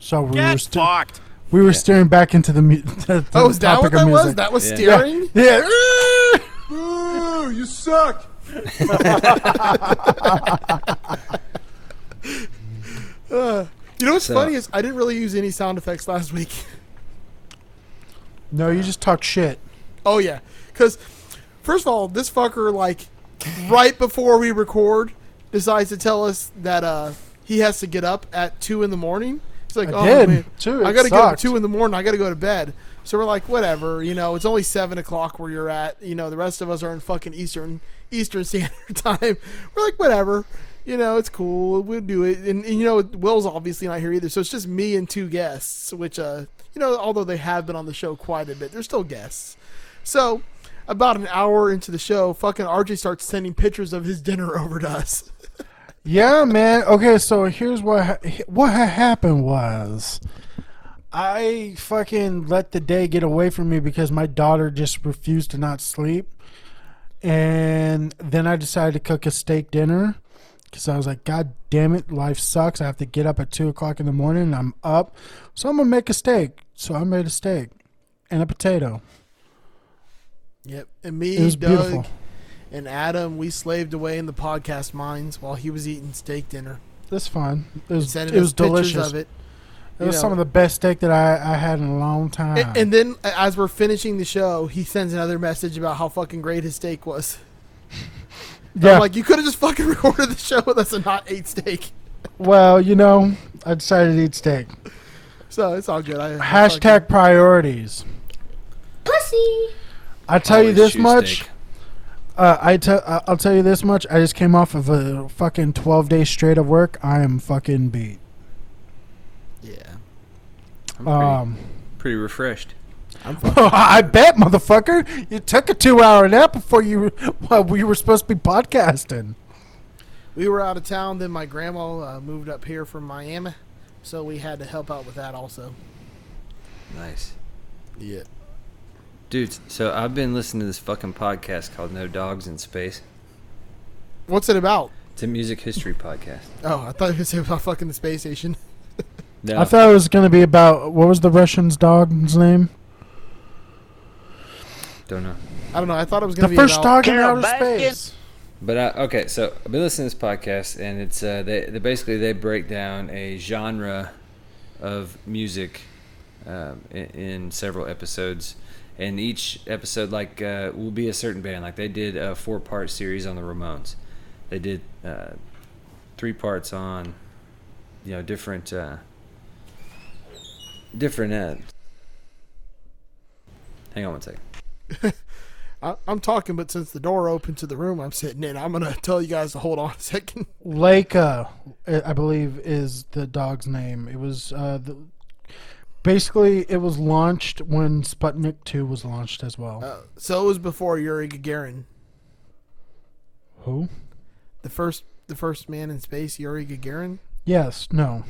So we Get were st- fucked. we were steering back into the, mu- the, Oh, is that what topic of that was? That was Yeah. steering. yeah. Ooh, you suck. Uh, you know what's So- funny is I didn't really use any sound effects last week. No, you just talk shit. Oh yeah, because first of all, this fucker like right before we record decides to tell us that uh he has to get up at two in the morning. He's like, I oh did, man, too. I gotta get up at two in the morning. I gotta go to bed. So we're like, whatever, you know, it's only seven o'clock where you're at. You know, the rest of us are in fucking Eastern Eastern Standard Time. We're like, whatever. You know, it's cool. We'll do it. And, and you know, Will's obviously not here either. So it's just me and two guests, which, uh, you know, although they have been on the show quite a bit, they're still guests. So about an hour into the show, fucking RJ starts sending pictures of his dinner over to us. Yeah, man. Okay, so here's what ha- what ha- happened was I fucking let the day get away from me because my daughter just refused to not sleep. And then I decided to cook a steak dinner because I was like, God damn it, life sucks. I have to get up at 2 o'clock in the morning and I'm up. So I'm going to make a steak. So I made a steak and a potato. Yep. And me, It was Doug, beautiful. and Adam, we slaved away in the podcast mines while he was eating steak dinner. That's fine. It was, it was delicious. Of it. It you was know. some of the best steak that I, I had in a long time. And, and then as we're finishing the show, he sends another message about how fucking great his steak was. yeah. I'm like, you could have just fucking recorded the show with us and not ate steak. Well, you know, I decided to eat steak. So it's all good. I, I Hashtag priorities. Pussy. I tell you this much. Uh, I tell uh, I'll tell you this much. I just came off of a fucking twelve days straight of work. I am fucking beat. Yeah. I'm pretty, Um, pretty refreshed. I bet, motherfucker. You took a two-hour nap before you well, we were supposed to be podcasting. We were out of town. Then my grandma uh, moved up here from Miami, so we had to help out with that also. Nice. Yeah. Dude, so I've been listening to this fucking podcast called No Dogs in Space. What's it about? It's a music history podcast. Oh, I thought you were saying about fucking the space station. No, I thought it was going to be about what was the Russian's dog's name? don't know. I don't know. I thought it was The gonna be first about, dog in outer space. But uh, okay, so I've been listening to this podcast, and it's uh, they, they basically they break down a genre of music um, in, in several episodes, and each episode like uh, will be a certain band. Like they did a four part series on the Ramones. They did uh, three parts on you know different uh, different. Uh, hang on one second. I, I'm talking, but since the door opened to the room I'm sitting in, I'm gonna tell you guys to hold on a second. Laika, uh, I believe, is the dog's name. It was uh, the, basically it was launched when Sputnik Two was launched as well. Uh, so it was before Yuri Gagarin, Who? the first the first man in space, Yuri Gagarin. Yes. No.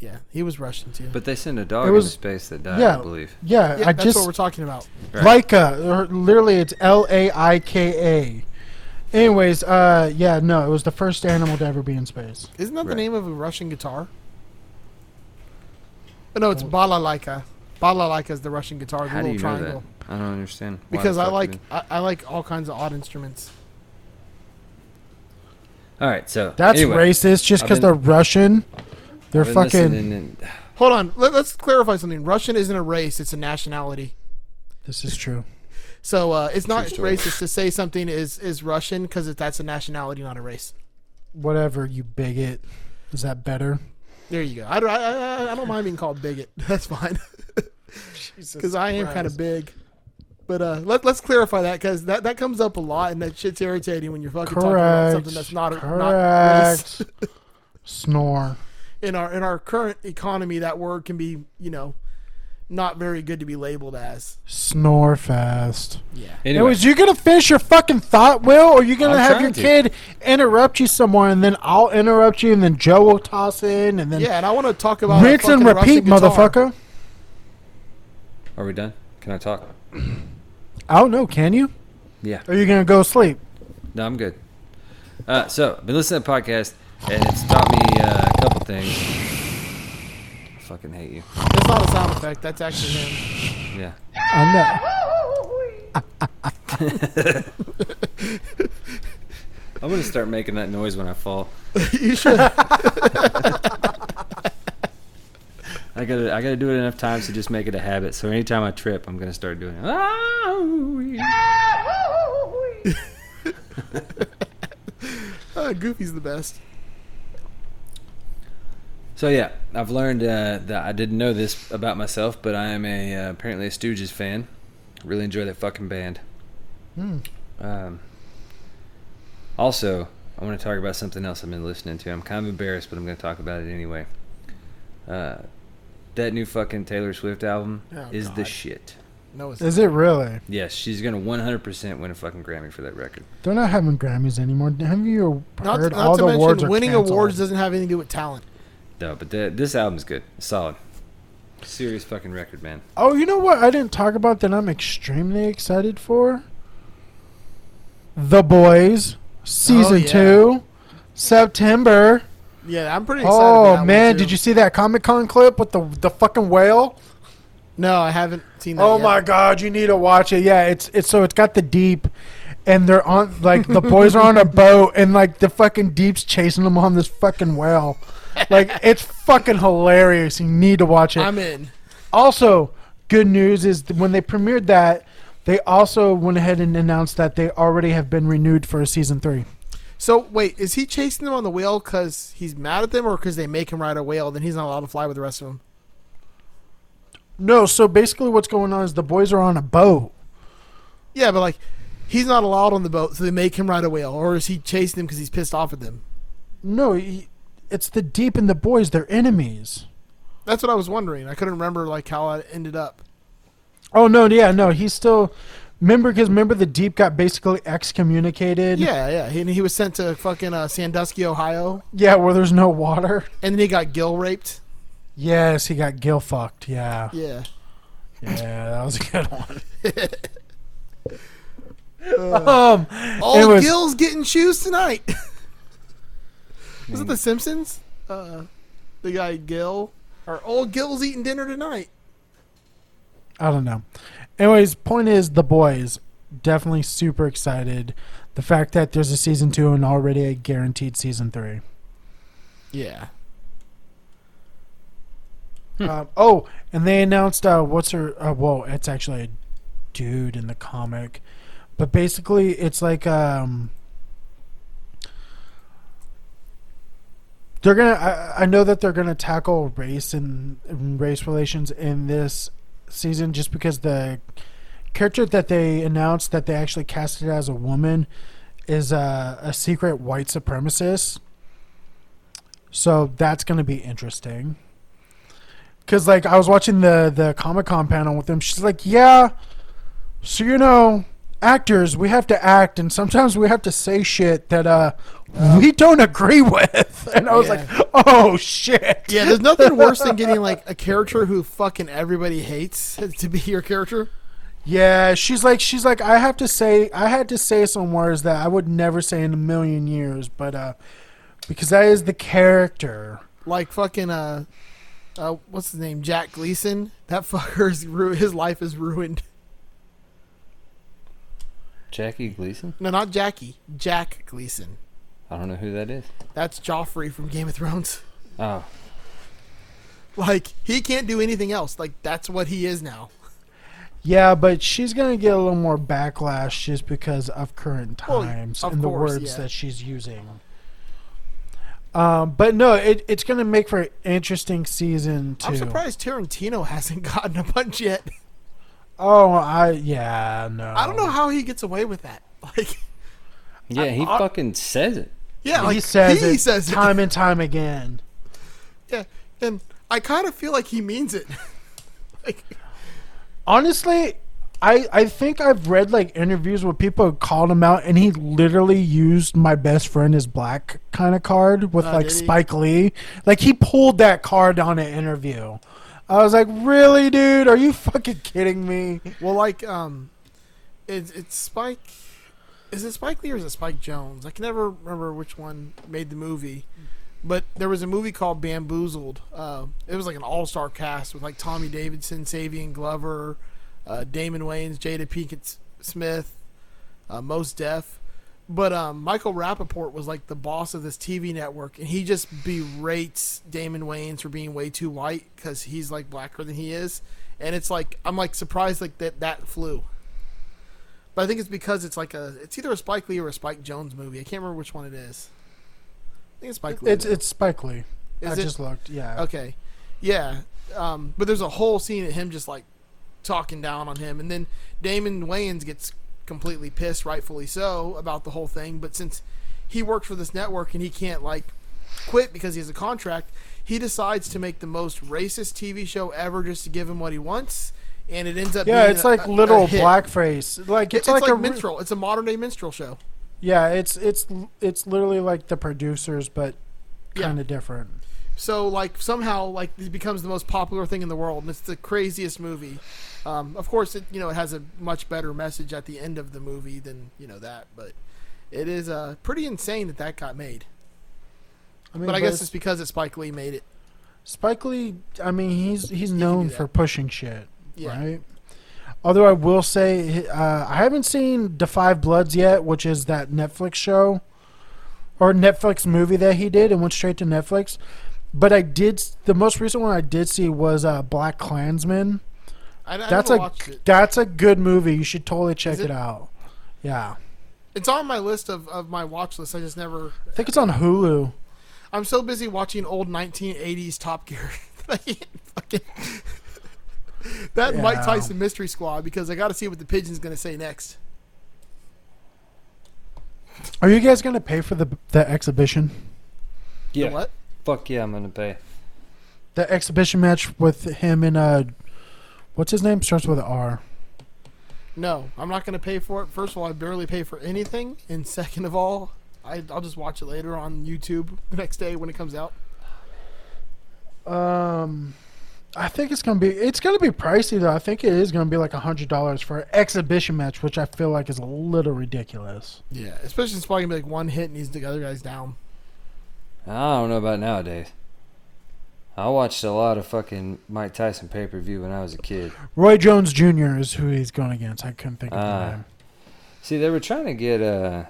Yeah, he was Russian too. But they sent a dog It was- into space that died, yeah. I believe. Yeah. yeah, I that's just what we're talking about. Right. Laika. Literally, it's L A I K A. Anyways, uh, yeah, no, it was the first animal to ever be in space. Isn't that the name of a Russian guitar? Oh, no, it's balalaika. Balalaika is the Russian guitar, the How do little you triangle. know that? I don't understand. Why Because I like I, I like all kinds of odd instruments. All right, so That's anyway, racist. Just because they're Russian, they're I've been fucking. listening and- Hold on, let, us clarify something. Russian isn't a race; it's a nationality. This is true. So uh, it's not story. racist to say something is is Russian because that's a nationality, not a race. Whatever, you bigot. Is that better? There you go. I, don't- I, I, I don't mind being called bigot. That's fine. Because I am kind of big. But uh, let, let's clarify that because that, that comes up a lot and that shit's irritating when you're fucking talking about Correct. something that's not a, not race. Correct. Snore. In our in our current economy, that word can be you know not very good to be labeled as. Snore fast. Yeah. Anyway, Anyways, you gonna finish your fucking thought, Will, or you gonna I'm have your to. kid interrupt you somewhere, and then I'll interrupt you, and then Joe will toss in, and then Yeah, and I want to talk about a rinse and repeat, motherfucker. are we done? Can I talk? I don't know. Can you? Yeah. Or are you gonna go sleep? No, I'm good. Uh, so I've been listening to a podcast and it's taught me a couple things. I fucking hate you. That's not a sound effect. That's actually him. Yeah. I know. I'm gonna start making that noise when I fall. you should. I gotta I gotta do it enough times to just make it a habit. So anytime I trip, I'm gonna start doing it. Uh, Goofy's the best. So yeah, I've learned uh, that I didn't know this about myself, but I am a uh, apparently a Stooges fan. Really enjoy that fucking band. Um, also, I want to talk about something else I've been listening to. I'm kind of embarrassed, but I'm going to talk about it anyway. Uh, that new fucking Taylor Swift album Oh, is the shit. No, it's Is it really? Yes, she's going to 100% win a fucking Grammy for that record. They're not having Grammys anymore. Have you heard not all to the mention awards winning canceled. awards doesn't have anything to do with talent. No, but the, this album's good. Solid. Serious fucking record, man. Oh, you know what? I didn't talk about that. I'm extremely excited for. The Boys, season Oh, yeah. two, September. Yeah, I'm pretty excited. for oh, that Oh one, man, too. did you see that Comic Con clip with the the fucking whale? No, I haven't seen that. Oh yet. my god, you need to watch it. Yeah, it's it's so it's got the deep, and they're on like the boys are on a boat, and like the fucking deep's chasing them on this fucking whale. Like it's fucking hilarious. You need to watch it. I'm in. Also, good news is that when they premiered that, they also went ahead and announced that they already have been renewed for a season three. So wait, is he chasing them on the whale because he's mad at them, or because they make him ride a whale? Then he's not allowed to fly with the rest of them. No, so basically what's going on is the boys are on a boat. Yeah, but like, he's not allowed on the boat, so they make him ride a whale, or is he chasing them because he's pissed off at them? No, he, it's the deep and the boys. They're enemies. That's what I was wondering. I couldn't remember like how it ended up. Oh no, yeah, no, he's still. Remember, because remember the deep got basically excommunicated. Yeah, yeah. He, he was sent to fucking uh, Sandusky, Ohio, yeah, where there's no water. and then he got gill raped. Yes, he got gill fucked. Yeah, Yeah. yeah, that was a good one. um, All was- gills getting shoes tonight. was it The Simpsons? Uh, The guy Gil, or old Gil's eating dinner tonight. I don't know. Anyways, point is the boys definitely super excited. The fact that there's a season two and already a guaranteed season three. Yeah. Um, oh, and they announced uh, what's her? Uh, whoa, it's actually a dude in the comic, but basically it's like um, they're gonna. I, I know that they're gonna tackle race and, and race relations in this season, just because the character that they announced that they actually casted as a woman is a, a secret white supremacist. So that's gonna be interesting. Cause like I was watching the the Comic Con panel with them, she's like, "Yeah, so you know, actors, we have to act, and sometimes we have to say shit that uh we don't agree with." And I was Yeah. like, "Oh shit!" Yeah, there's nothing worse than getting like a character who fucking everybody hates to be your character. Yeah, she's like, she's like, I have to say, I had to say some words that I would never say in a million years, but uh, because that is the character. Like fucking uh, uh, what's his name? Jack Gleeson. That fucker's ru- his life is ruined. Jackie Gleason? No, not Jackie. Jack Gleeson. I don't know who that is. That's Joffrey from Game of Thrones. Oh, Like he can't do anything else. Like that's what he is now. Yeah, but she's gonna get a little more backlash just because of current Well, times of and the words yeah. that she's using. Um, but no, it, it's gonna make for an interesting season too. I'm surprised Tarantino hasn't gotten a bunch yet. Oh, I yeah no. I don't know how he gets away with that. Like yeah, he I- fucking says it. yeah, he says he it says it. time and time again. Yeah, and I kind of feel like he means it. like Honestly, I I think I've read like interviews where people called him out, and he literally used "my best friend is black" kind of card with Oh, like did he? Spike Lee. Like he pulled that card on an interview. I was like, really, dude? Are you fucking kidding me? Well, like, um, it's it's Spike. Is it Spike Lee or is it Spike Jones? I can never remember which one made the movie. But there was a movie called Bamboozled. Uh, it was like an all-star cast with like Tommy Davidson, Savion Glover, uh, Damon Wayans, Jada Pinkett Smith, uh, Mos Def. But um, Michael Rapaport was like the boss of this TV network, and he just berates Damon Wayans for being way too white because he's like blacker than he is, and it's like I'm like surprised like that that flew. But I think it's because it's like a it's either a Spike Lee or a Spike Jones movie. I can't remember which one it is. I think it's Spike Lee. It's it's Spike Lee. Is I it? just looked. Yeah. Okay. Yeah. Um, but there's a whole scene of him just like talking down on him, and then Damon Wayans gets completely pissed, rightfully so, about the whole thing. But since he works for this network and he can't like quit because he has a contract, he decides to make the most racist TV show ever just to give him what he wants, and it ends up Yeah, being it's a- like a- a literal hit. blackface. Like It's, it's, like, like, a minstrel. It's a modern day minstrel show. Yeah, it's it's it's literally like the producers, but kind of different. So like somehow like it becomes the most popular thing in the world, and it's the craziest movie. Um, of course, it you know it has a much better message at the end of the movie than you know that, but it is uh, pretty insane that that got made. I mean, but I guess it's- it's because that Spike Lee made it. Spike Lee, I mean, he's he's can known for pushing shit, Yeah. right? Although I will say, uh, I haven't seen The Five Bloods yet, which is that Netflix show or Netflix movie that he did and went straight to Netflix. But I did the most recent one I did see was uh, Black Klansman. I, I That's never a watched it. that's a good movie. You should totally check it? it? out. Yeah, It's on my list of, of my watch list. I just never. I think it's on Hulu. I'm so busy watching old 1980s Top Gear. that I can't fucking. that and Mike Tyson Mystery Squad because I got to see what the pigeon's going to say next. Are you guys gonna pay for the the exhibition? Yeah. what? Fuck yeah, I'm gonna pay. The exhibition match with him and uh, what's his name? Starts with an R. No, I'm not going to pay for it. First of all, I barely pay for anything, and second of all, I, I'll just watch it later on YouTube the next day when it comes out. Um, I think it's gonna be it's gonna be pricey though. I think it is gonna be like a hundred dollars for an exhibition match, which I feel like is a little ridiculous. Yeah, especially since it's probably gonna be like one hit and he's the other guy's down. I don't know about nowadays. I watched a lot of fucking Mike Tyson pay per view when I was a kid. Roy Jones Jr. is who he's going against. I couldn't think of the Ah. name. See, they were trying to get uh,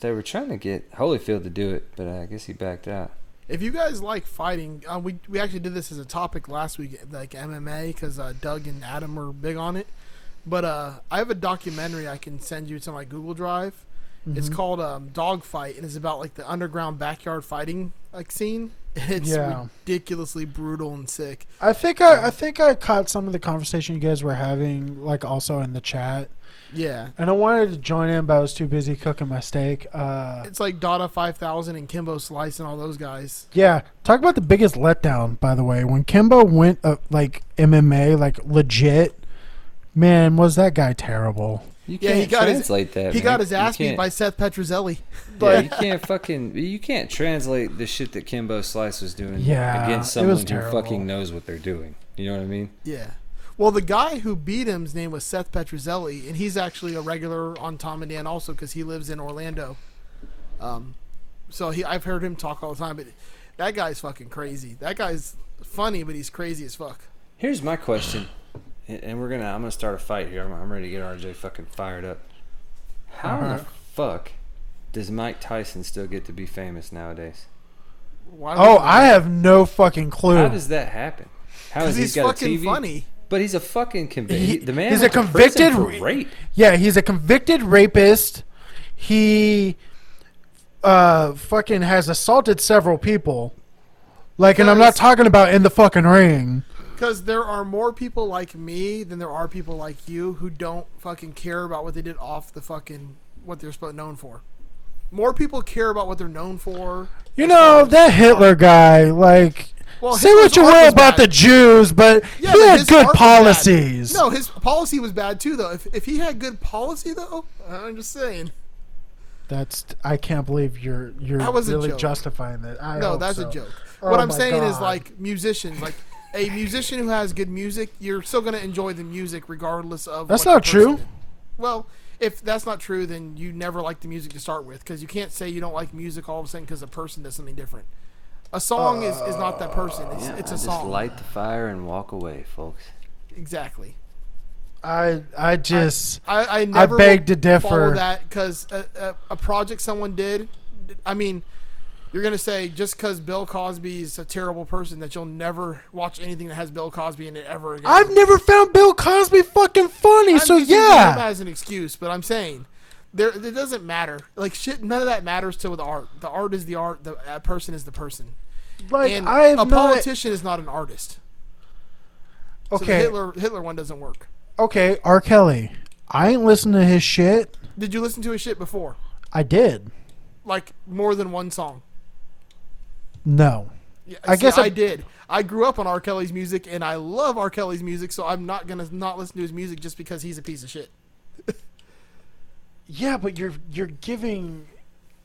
they were trying to get Holyfield to do it, but I guess he backed out. If you guys like fighting, uh, we we actually did this as a topic last week, like MMA, because uh, Doug and Adam were big on it. But uh, I have a documentary I can send you to my Google Drive. It's Mhm. called um, Dogfight, and it's about like the underground backyard fighting like scene. It's Yeah. ridiculously brutal and sick. I think I, I think I caught some of the conversation you guys were having, like also in the chat. Yeah, And I wanted to join in, but I was too busy cooking my steak. Uh, it's like Dada Five Thousand and Kimbo Slice and all those guys. yeah, talk about the biggest letdown, by the way. When Kimbo went uh, like MMA, like legit, man, was that guy terrible? You Yeah, can't he got his- translate that. He man. got his ass beat by Seth Petruzelli. Yeah, you can't fucking you can't translate the shit that Kimbo Slice was doing Yeah, against someone who terrible. fucking knows what they're doing. You know what I mean? Yeah. Well, the guy who beat him's name was Seth Petruzelli, and he's actually a regular on Tom and Dan also because he lives in Orlando. Um, so he, I've heard him talk all the time, but that guy's fucking crazy. That guy's funny, but he's crazy as fuck. Here's my question, and and we're gonna I'm gonna start a fight here. I'm, I'm ready to get RJ fucking fired up. How in the fuck does Mike Tyson still get to be famous nowadays? Why Oh, I have no fucking clue. How does that happen? How Because has he he's got fucking a TV? funny. But he's a fucking convi- He- the man. he's a went to prison convicted for rape. Yeah, he's a convicted rapist. He uh fucking has assaulted several people. Like and I'm not Because- talking about in the fucking ring. Because there are more people like me than there are people like you who don't fucking care about what they did off the fucking what they're supposed known for. More people care about what they're known for. You know, that Hitler guy, like Well, say what you will about bad. the Jews, but Yeah, he but had good art was bad. policies. No, his policy was bad too, though. If, if he had good policy, though, I'm just saying. That's I can't believe you're you're really justifying that. I no, that's so. a joke. Oh what I'm saying is like musicians, like a musician who has good music, you're still gonna enjoy the music regardless of. That's what not true. did. Well, if that's not true, then you never liked the music to start with, because you can't say you don't like music all of a sudden because a person does something different. A song is, is not that person. It's, Yeah, it's I a just song. light the fire and walk away, folks. exactly. I I just I, I I never beg to differ. Follow that because a, a, a project someone did. I mean, you're gonna say just because Bill Cosby is a terrible person that you'll never watch anything that has Bill Cosby in it ever again. I've never found Bill Cosby fucking funny, I'm so just using him yeah. as an excuse, but I'm saying there it doesn't matter. Like shit, none of that matters to the art. The art is the art. The uh, person is the person. Like and I a not. politician is not an artist. So the Okay, Hitler Hitler one doesn't work. okay, R. Kelly. I ain't listened to his shit. Did you listen to his shit before? I did. Like more than one song? No. Yeah, I see, guess I I'm- did. I grew up on R. Kelly's music, and I love R. Kelly's music, so I'm not gonna not listen to his music just because he's a piece of shit. Yeah, but you're you're giving.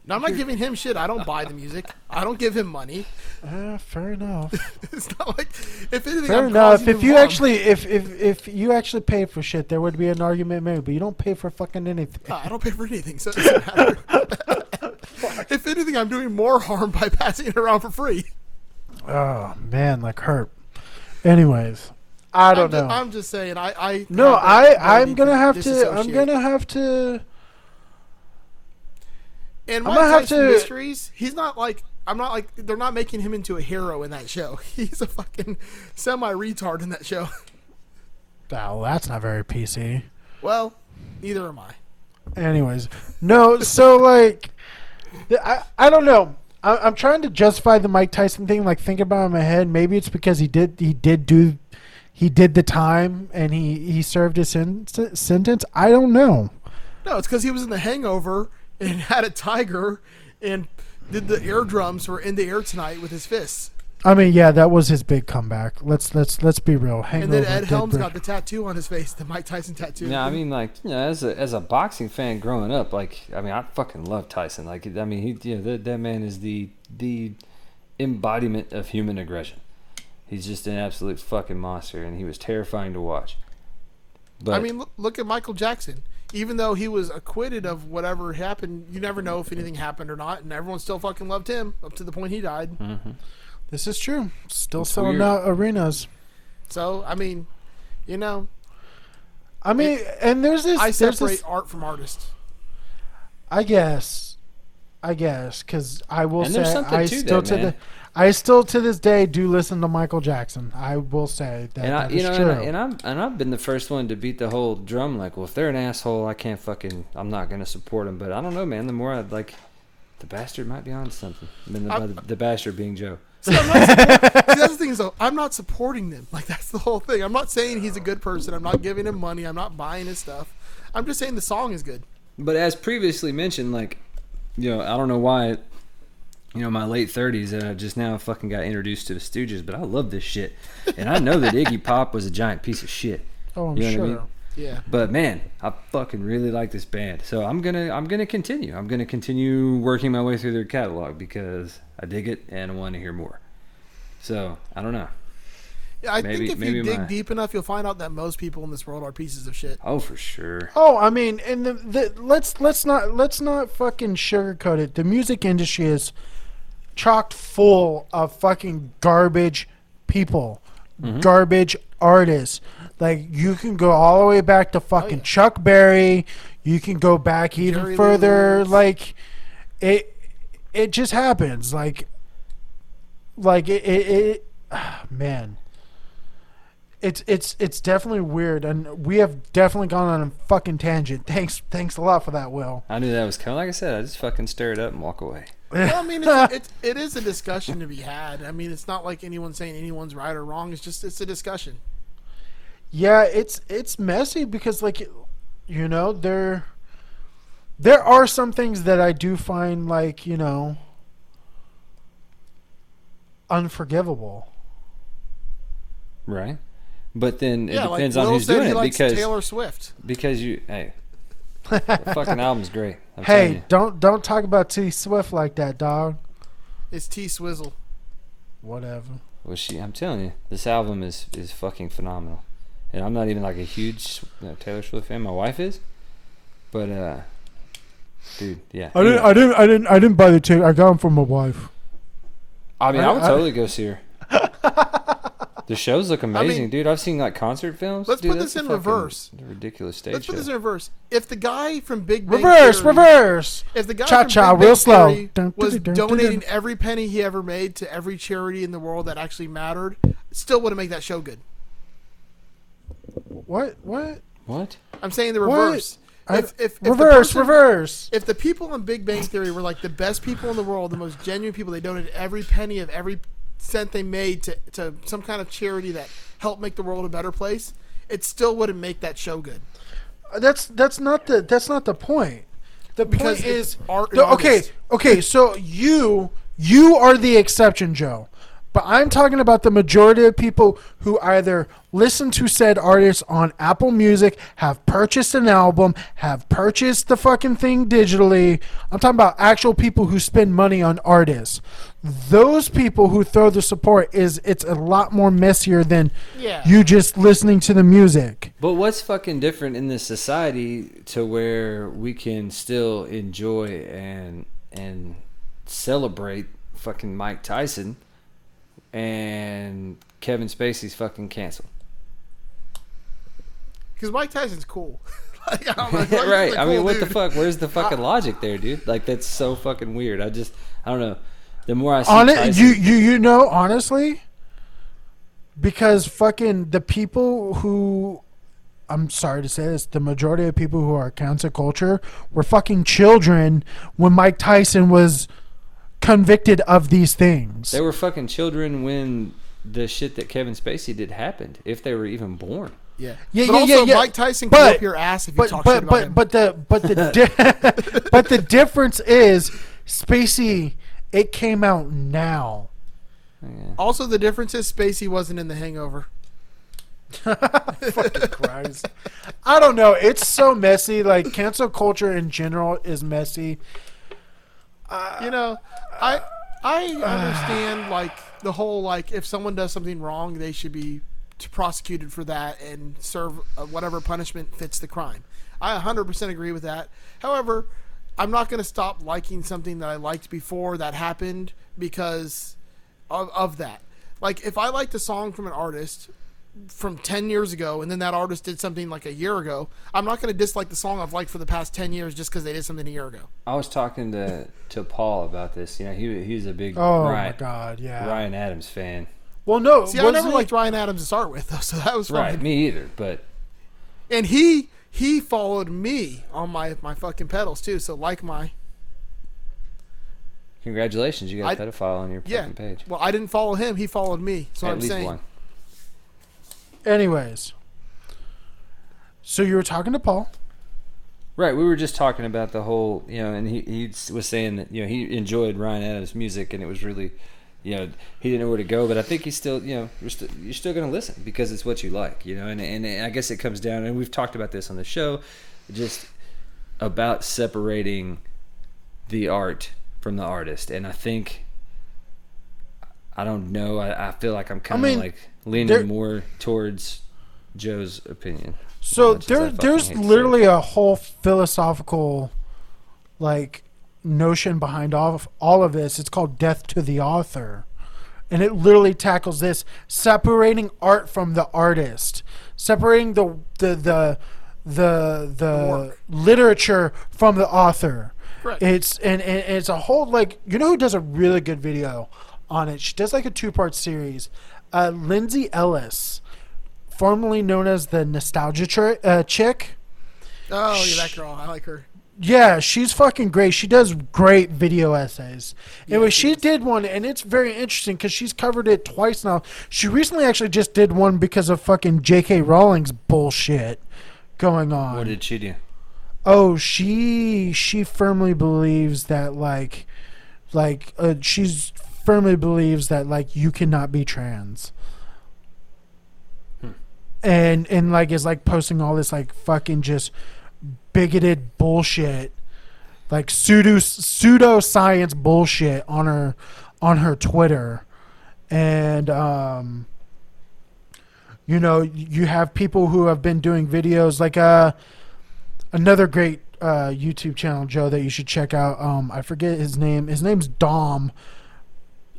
Now, I'm not giving him shit. I don't buy the music. I don't give him money. Uh, fair enough. It's not like if anything. fair I'm enough. If you actually, if if if you actually paid for shit, there would be an argument made. But you don't pay for fucking anything. Uh, I don't pay for anything, so it doesn't matter. if anything, I'm doing more harm by passing it around for free. Oh man, like hurt. Anyways, I don't ju- know. I'm just saying. I. I no, I I'm gonna have to. I'm gonna have to. And I'm Mike gonna have Tyson to- Mysteries, he's not like I'm not like they're not making him into a hero in that show. He's a fucking semi retard in that show. Oh, that's not very PC. Well, neither am I. Anyways, no. So like, I I don't know. I, I'm trying to justify the Mike Tyson thing. Like thinking about it in my head. Maybe it's because he did he did do he did the time and he he served his sen- sentence. I don't know. No, it's because he was in The Hangover and had a tiger and did the air drums for "In the Air Tonight" with his fists. I mean, yeah, that was his big comeback. Let's let's let's be real. and Hangover. then Ed Helms bring- got the tattoo on his face, the Mike Tyson tattoo. Yeah, I mean, like, you know, as a as a boxing fan growing up, like, I mean, I fucking love Tyson. Like, I mean, he, yeah, that that man is the the embodiment of human aggression. He's just an absolute fucking monster, and he was terrifying to watch. But I mean, look, look at Michael Jackson. Even though he was acquitted of whatever happened, you never know if anything happened or not, and everyone still fucking loved him up to the point he died. Mhm. This is true. Still It's selling out arenas. So I mean, you know, I mean, and there's this. I there's separate this, art from artist. I guess. I guess because I will And say I to still that, to the I still to this day do listen to Michael Jackson. I will say that, And I, that you know, and, I, and I'm and I've been the first one to beat the whole drum. Like, well, if they're an asshole, I can't fucking. I'm not gonna support them. But I don't know, man. The more I like, the bastard might be on something. I mean, the, I- the, the bastard being Joe. See, I'm not support- See, that's the thing is though, I'm not supporting them. Like that's the whole thing. I'm not saying he's a good person. I'm not giving him money. I'm not buying his stuff. I'm just saying the song is good. But as previously mentioned, like, you know, I don't know why, you know, my late 30s, and I just now fucking got introduced to the Stooges, but I love this shit. And I know that Iggy Pop was a giant piece of shit. oh, I'm you know sure. what I mean? Yeah. But man, I fucking really like this band. So I'm gonna I'm gonna continue. I'm gonna continue working my way through their catalog because I dig it and I want to hear more. So I don't know. Yeah, I Maybe- think if maybe you dig my- deep enough, you'll find out that most people in this world are pieces of shit. Oh, for sure. Oh, I mean, and the, the let's let's not let's not fucking sugarcoat it. The music industry is chocked full of fucking garbage people, Mm-hmm. garbage artists. Like you can go all the way back to oh, fucking yeah. Chuck Berry. You can go back even Jerry further. Lewis. Like it, it just happens. Like, like it, it, it ah, man it's it's it's definitely weird, and we have definitely gone on a fucking tangent. Thanks, thanks a lot for that, Will. I knew that was coming. Like I said, I just fucking stir it up and walk away. Well, I mean, it's, it's, it is a discussion to be had. I mean, it's not like anyone's saying anyone's right or wrong. It's just it's a discussion. Yeah, it's it's messy because like, you know, there there are some things that I do find like you know unforgivable. Right. But then it yeah, depends like on Will who's said doing he it likes because Taylor Swift. because you hey, the fucking album's great. I'm Hey, don't don't talk about T Swift like that, dog. It's T Swizzle. Whatever. Well, she, I'm telling you, this album is is fucking phenomenal, and I'm not even like a huge you know, Taylor Swift fan. My wife is, but uh, dude, yeah. I didn't. Anyway. I didn't. I didn't. I didn't buy the ticket. I got them from my wife. I mean, I, I- would I- totally go see her. the shows look amazing, mean, dude. I've seen like concert films. let's dude, put that's this a in reverse. Ridiculous stage Let's show. put this in reverse. If the guy from Big Bang Reverse. Theory, Reverse. If the guy Cha from cha, Big Bang real slow. Theory Dun, dun, was donating every penny he ever made to every charity in the world that actually mattered, still wouldn't make that show good. What? What? what? I'm saying the reverse. I- If, if, if reverse. person- reverse. If the people in Big Bang Theory were like the best people in the world, the most genuine people, they donated every penny of every cent they made to, to some kind of charity that helped make the world a better place, it still wouldn't make that show good. Uh, that's that's not the that's not the point. The Because point is art the- okay. Okay. So you you are the exception, Joe. But I'm talking about the majority of people who either listen to said artists on Apple Music, have purchased an album, have purchased the fucking thing digitally. I'm talking about actual people who spend money on artists. Those people who throw the support is it's a lot more messier than Yeah. you just listening to the music. But what's fucking different in this society to where we can still enjoy and and celebrate fucking Mike Tyson and Kevin Spacey's fucking canceled? Because Mike Tyson's cool. like, I don't know, Mike right. is a I mean, cool what the fuck? Where's the fucking logic there, dude? Like that's so fucking weird. I just I don't know. The more I see on it, Tyson, you you you know honestly, because fucking the people who, I'm sorry to say this, the majority of people who are cancel culture were fucking children when Mike Tyson was convicted of these things. they were fucking children when the shit that Kevin Spacey did happened, if they were even born. Yeah. Yeah, but yeah, also, yeah, yeah. Mike Tyson can But- whip your ass if you but talk but shit about but him. but the but the di- but the difference is Spacey. It came out now. also, the difference is Spacey wasn't in The Hangover. fucking Christ. I don't know. It's so messy. Like cancel culture in general is messy. You know, I I understand like the whole like if someone does something wrong, they should be prosecuted for that and serve uh, whatever punishment fits the crime. I 100% agree with that. However, I'm not going to stop liking something that I liked before that happened because of, of that. Like if I liked a song from an artist from 10 years ago and then that artist did something like a year ago, I'm not going to dislike the song I've liked for the past 10 years just because they did something a year ago. I was talking to to Paul about this. You know, he he's a big Oh Ryan, my god, yeah. Ryan Adams fan. Well, no, See, I never he- liked Ryan Adams to start with, though, so that was fine. Right, me either. But And he he followed me on my my fucking pedals too. So like my congratulations, you got a I- pedophile on your yeah. fucking page. Well, I didn't follow him. He followed me. So At I'm least saying. one. Anyways, so you were talking to Paul. Right, we were just talking about the whole, you know, and he, he was saying that, you know, he enjoyed Ryan Adams' music and it was really, you know, he didn't know where to go, but I think he's still, you know, you're, you're still going to listen because it's what you like, you know, and, and I guess it comes down, and we've talked about this on the show, just about separating the art from the artist. And I think, I don't know, I, I feel like I'm kind of mean, like leaning there- more towards Joe's opinion. So As much as I there, there's hate to say it. literally a whole philosophical, like, notion behind all of, all of this. It's called death to the author, and it literally tackles this: separating art from the artist, separating the the the the, the literature from the author. Right. It's and, and it's a whole like you know who does a really good video on it. She does like a two part series. Uh, Lindsay Ellis formerly known as the nostalgia tri- uh, chick. Oh, yeah, that girl. I like her. Yeah, she's fucking great. She does great video essays. anyway, she did one, and it's very interesting because she's covered it twice now. She recently actually just did one because of fucking J.K. Rowling's bullshit going on. What did she do? Oh, she she firmly believes that like like uh, she's firmly believes that like you cannot be trans. And and like is like posting all this like fucking just bigoted bullshit like pseudo pseudo science bullshit on her on her Twitter. And um you know, you have people who have been doing videos like uh another great uh, YouTube channel, Joe, that you should check out. Um, I forget his name. His name's Dom,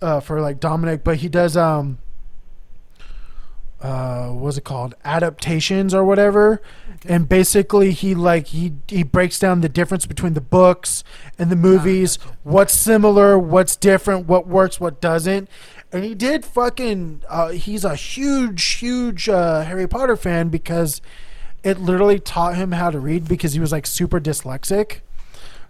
uh, for like Dominic, but he does um, uh, what's it called? Adaptations or whatever. And basically, he like he he breaks down the difference between the books and the movies. What's similar? What's different? What works? What doesn't? And he did fucking. Uh, he's a huge, huge uh, Harry Potter fan because it literally taught him how to read because he was like super dyslexic.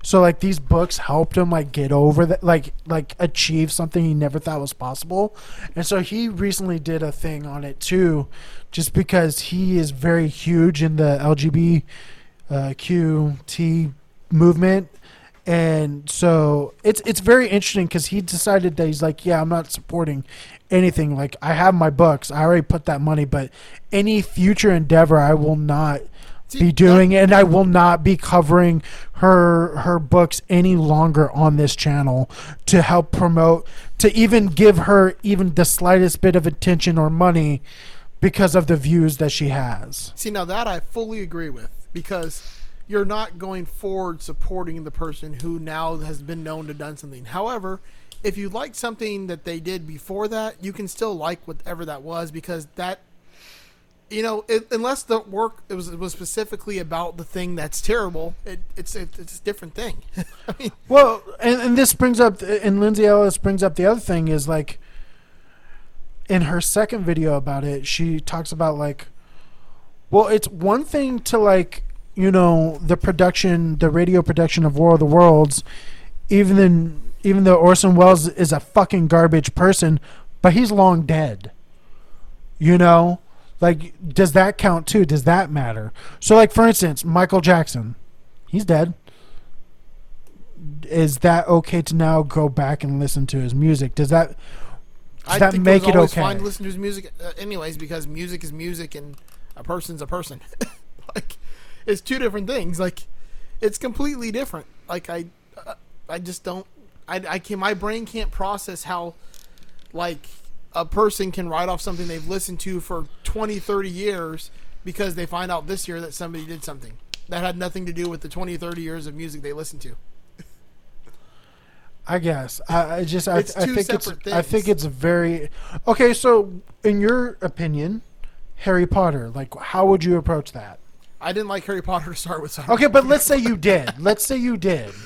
So like these books helped him like get over that like like achieve something he never thought was possible. And so he recently did a thing on it too just because he is very huge in the LGBT uh, movement. And so it's it's very interesting because he decided that he's like, yeah, I'm not supporting anything. Like I have my books, I already put that money, but any future endeavor, I will not be doing, and I will not be covering her her books any longer on this channel to help promote, to even give her even the slightest bit of attention or money because of the views that she has. See, now that I fully agree with because you're not going forward supporting the person who now has been known to done something. However, if you like something that they did before that, you can still like whatever that was because that you know, it, unless the work it was it was specifically about the thing that's terrible, it, it's it, it's a different thing. I mean, Well, and, and this brings up, and Lindsay Ellis brings up the other thing is like, in her second video about it, she talks about like, well, it's one thing to like, you know, the production, the radio production of War of the Worlds, even then, even though Orson Welles is a fucking garbage person, but he's long dead. You know, like, does that count too? Does that matter? So, like, for instance, Michael Jackson, he's dead is that okay to now go back and listen to his music? Does that does I that think make it was it always okay? fine to listen to his music, uh, anyways, because music is music and a person's a person. like, it's two different things. Like, it's completely different. Like, I, uh, I just don't. I, I can. My brain can't process how, like, a person can write off something they've listened to for 20, 30 years because they find out this year that somebody did something that had nothing to do with the 20, 30 years of music they listened to. I guess. I, I just I, I think it's separate I think it's very okay. So, in your opinion, Harry Potter, like, how would you approach that? I didn't like Harry Potter to start with. So Okay, but let's say you did. Let's say you did.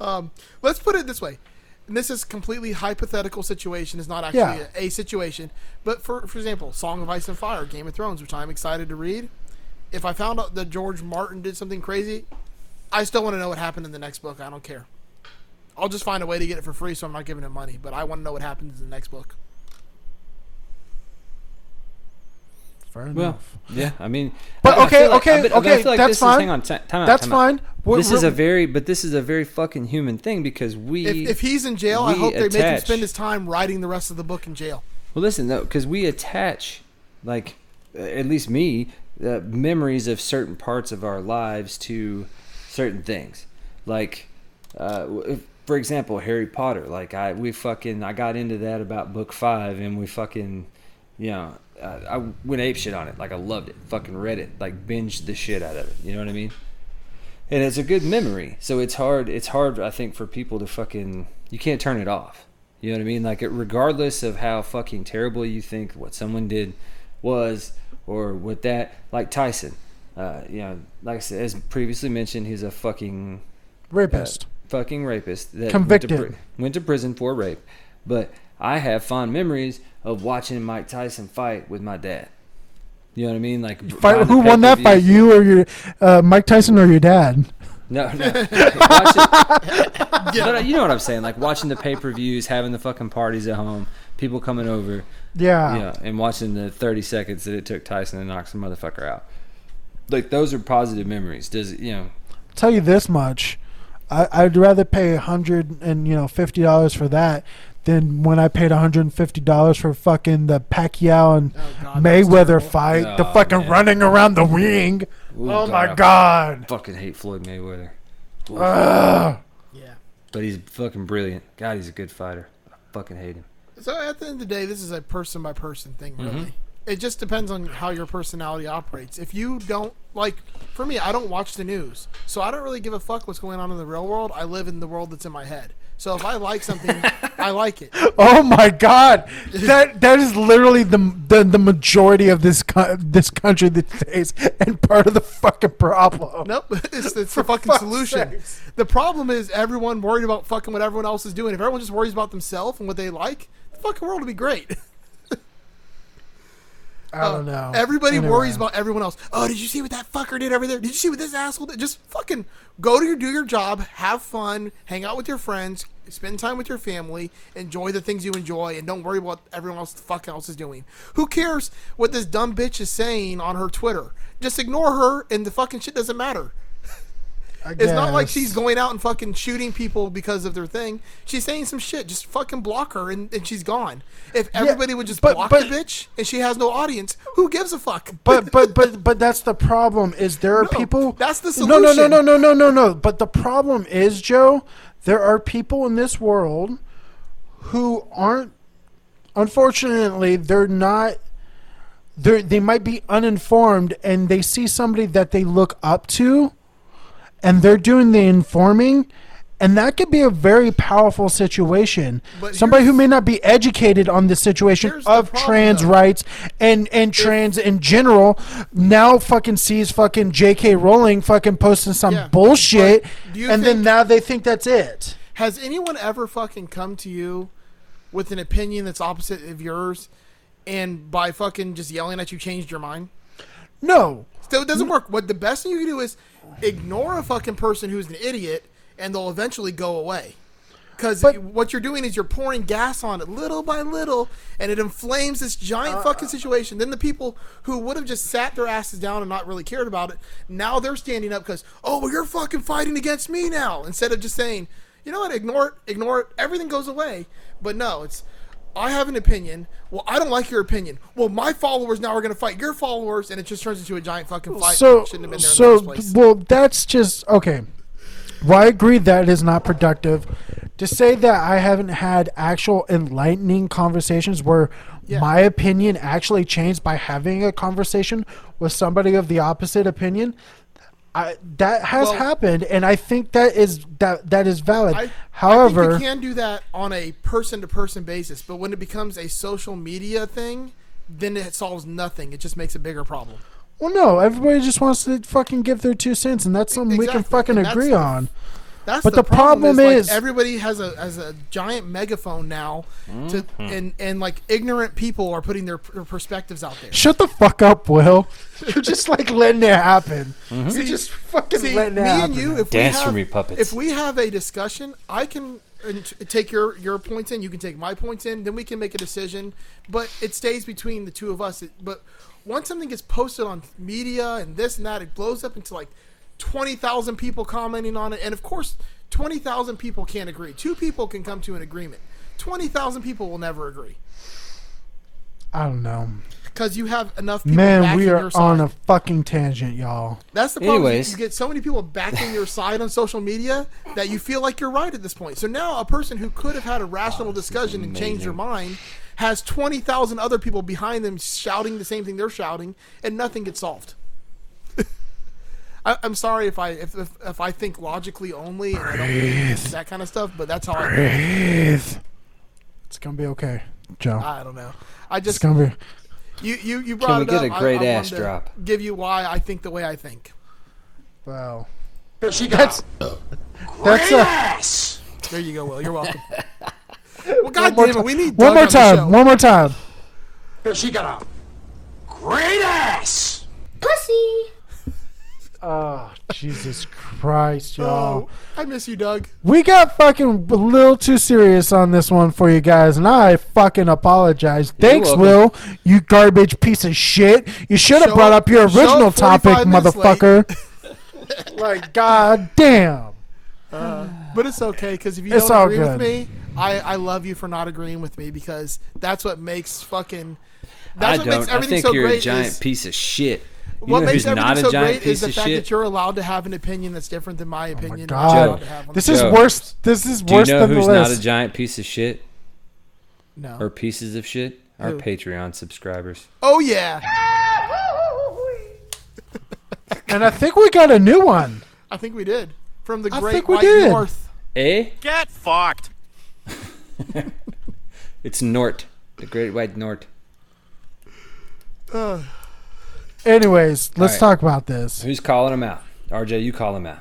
Um, let's put it this way. And this is completely hypothetical situation. It's not actually Yeah. a, a situation. But for for example, Song of Ice and Fire, Game of Thrones, which I'm excited to read. If I found out that George Martin did something crazy, I still want to know what happened in the next book. I don't care. I'll just find a way to get it for free, so I'm not giving him money. But I want to know what happens in the next book. Fair Well, enough. yeah, I mean, But I- I okay, feel like- okay, I I okay, feel like that's this is- fine. hang on, ti- time out, That's time out. fine. What- this is a very, but this is a very fucking human thing because we. If, if he's in jail, I hope they make him spend his time writing the rest of the book in jail. Well, listen though, because we attach, like, uh, at least me, uh, memories of certain parts of our lives to certain things. Like, uh, if- for example, Harry Potter. Like, I we fucking I got into that about book five, and we fucking, you know, uh, I went ape shit on it. Like, I loved it. Fucking read it. Like, binged the shit out of it. You know what I mean? And it's a good memory. So it's hard. It's hard, I think, for people to fucking. You can't turn it off. You know what I mean? Like, it, regardless of how fucking terrible you think what someone did was, or what that, like Tyson. Uh, you know, like I said, as previously mentioned, he's a fucking Rapist. uh, fucking rapist that Convicted. Went to, went to prison for rape. But I have fond memories of watching Mike Tyson fight with my dad. You know what I mean? Like Fight, who won that fight? You or your uh, Mike Tyson or your dad? No, no. Watching, but uh, you know what I'm saying? Like watching the pay per views, having the fucking parties at home, people coming over. Yeah. You know, and watching the 30 seconds that it took Tyson to knock some motherfucker out. Like those are positive memories. Does it, you know? tell you this much, I, I'd rather pay a hundred and you know fifty dollars for that than when I paid hundred and fifty dollars for fucking the Pacquiao and Mayweather fight. the Oh, fucking man. running around the ring. Ooh, oh my I god! fucking hate Floyd Mayweather. Ooh. Ugh. Yeah. But he's fucking brilliant. God, he's a good fighter. I fucking hate him. So at the end of the day, this is a person by person thing, really. Mhm. It just depends on how your personality operates. If you don't like, for me, I don't watch the news, so I don't really give a fuck what's going on in the real world. I live in the world that's in my head. So if I like something, I like it. Oh my god! That that is literally the the, the majority of this co- this country these days, and part of the fucking problem. Nope, it's, it's the fucking solution. sakes. The problem is everyone worried about fucking what everyone else is doing. If everyone just worries about themselves and what they like, the fucking world would be great. I oh, don't know. Everybody Anyway. worries about everyone else. Oh, did you see what that fucker did over there? Did you see what this asshole did? Just fucking go to your do your job, have fun, hang out with your friends, spend time with your family, enjoy the things you enjoy, and don't worry about what everyone else the fuck else is doing. Who cares what this dumb bitch is saying on her Twitter? Just ignore her, and the fucking shit doesn't matter. It's not like she's going out and fucking shooting people because of their thing. She's saying some shit. Just fucking block her and, and she's gone. If everybody would just but- block but- the bitch and she has no audience, who gives a fuck? but but but but that's the problem is there are No, people that's the no no no no no no no no but the problem is joe there are people in this world who aren't unfortunately they're not they they might be uninformed and they see somebody that they look up to and they're doing the informing and that could be a very powerful situation. But Somebody who may not be educated on the situation the of problem, trans though. rights and and trans in general now fucking sees fucking J.K. Rowling fucking posting some Yeah, bullshit, and then now they think that's it. Has anyone ever fucking come to you with an opinion that's opposite of yours, and by fucking just yelling at you changed your mind? No, So it doesn't work. What the best thing you can do is ignore a fucking person who's an idiot, and they'll eventually go away. Because what you're doing is you're pouring gas on it little by little, and it inflames this giant Uh, fucking situation. Then the people who would have just sat their asses down and not really cared about it, now they're standing up because, oh, well, you're fucking fighting against me now. Instead of just saying, you know what, ignore it, ignore it, everything goes away. But no, it's, I have an opinion. Well, I don't like your opinion. Well, my followers now are going to fight your followers, and it just turns into a giant fucking fight. so shouldn't have been there so in the first place. well that's just okay. Well, I agree that is not productive. To say that I haven't had actual enlightening conversations where Yeah. my opinion actually changed by having a conversation with somebody of the opposite opinion, I, that has Well- happened, and I think that is that that is valid. I, I However, think you can do that on a person to person basis, but when it becomes a social media thing, then it solves nothing. It just makes a bigger problem. well, no, everybody just wants to fucking give their two cents, and that's something we can fucking agree on. That's But the, the problem like, is- everybody has a has a giant megaphone now, to Mm-hmm. and and like ignorant people are putting their, their perspectives out there. Shut the fuck up, Will. You're just like letting it happen. You're just fucking See, letting me happen. and you, if Dance we for have, me, puppets. If we have a discussion, I can uh, take your your points in. You can take my points in. Then we can make a decision. But it stays between the two of us. It, but once something gets posted on media and this and that, it blows up into like twenty thousand people commenting on it. And of course, twenty thousand people can't agree. Two people can come to an agreement. Twenty thousand people will never agree I don't know. because you have enough people Man, backing we your are side. on a fucking tangent, y'all. That's the problem. is Anyways. You get so many people backing your side on social media that you feel like you're right at this point. So now a person who could have had a rational discussion and changed their mind has 20,000 other people behind them shouting the same thing they're shouting, and nothing gets solved. I, I'm sorry if I if, if, if I think logically only and I don't think that kind of stuff, but that's how I. Breathe. It's gonna be okay, Joe. I don't know. I It's just gonna be. you you you brought Can we it get up. a I- great I, ass drop? Give you why I think the way I think. Well, She got that's that's uh, There you go, Will. You're welcome. well, God damn it, we need one more time. show. One more time. She got a great ass. Pussy. Oh, Jesus Christ, oh, y'all. Oh, I miss you, Doug. We got fucking a little too serious on this one for you guys, and I fucking apologize. Thanks, welcome. Will, you garbage piece of shit. You should have brought up- up your show up original topic, 45 minutes late. motherfucker. like, god damn. Uh, but it's okay because if you It's don't all agree with me, I, I love you for not agreeing with me because that's what makes fucking. I That's what don't. makes I everything think so you're a great. giant is, piece of shit. You what know makes everything not so great is the fact shit? that you're allowed to have an opinion that's different than my opinion. that I'm God, allowed to have this is Joe. worse. This is Do you worse know than the who's not a giant piece of shit No. or pieces of shit? Our Patreon subscribers. Oh yeah, and I think we got a new one. I think we did from the great I Great think we White did. North. Eh? Get fucked. It's Nort. The Great White Nort. Anyways, let's right. talk about this. Who's calling him out? RJ, you call him out.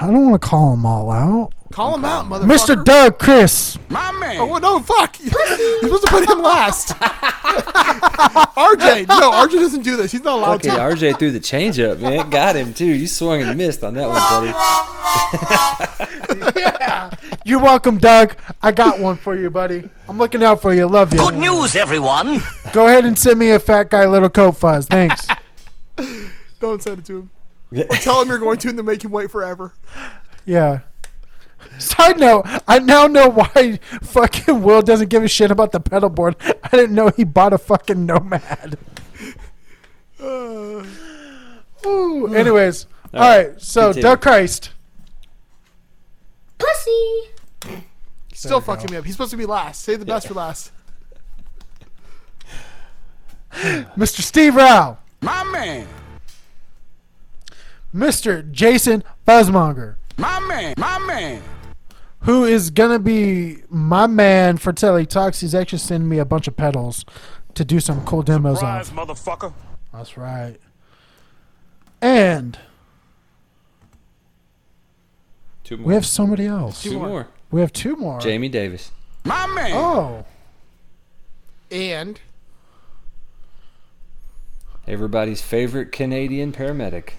I don't want to call them all out. Call him out, motherfucker. Mr. Doug Chris. My man. Oh well, no, fuck! You're supposed to put him last. RJ, no, RJ doesn't do this. He's not allowed to. Okay, to. RJ threw the changeup, man. Got him too. You swung and missed on that one, buddy. You're welcome, Doug. I got one for you, buddy. I'm looking out for you. Love you. Good news, everyone. Go ahead and send me a fat guy little coat fuzz. Thanks. Don't send it to him. Or tell him you're going to, and then make him wait forever. Yeah. Side note, I now know why fucking Will doesn't give a shit about the pedal board. I didn't know he bought a fucking Nomad. Ooh. Anyways, all right. So, Continue. Doug Christ. Pussy. Still fucking me up. He's supposed to be last. Save the best for last. Mr. Steve Rao. My man. Mr. Jason Fuzzmonger. My man. My man. who is gonna be my man for Telly Talks. He's actually sending me a bunch of pedals to do some cool demos Surprise, of. motherfucker. That's right. And Two more. we have somebody else. Two more. We have two more. Jamie Davis. My man. Oh, And Everybody's favorite Canadian paramedic.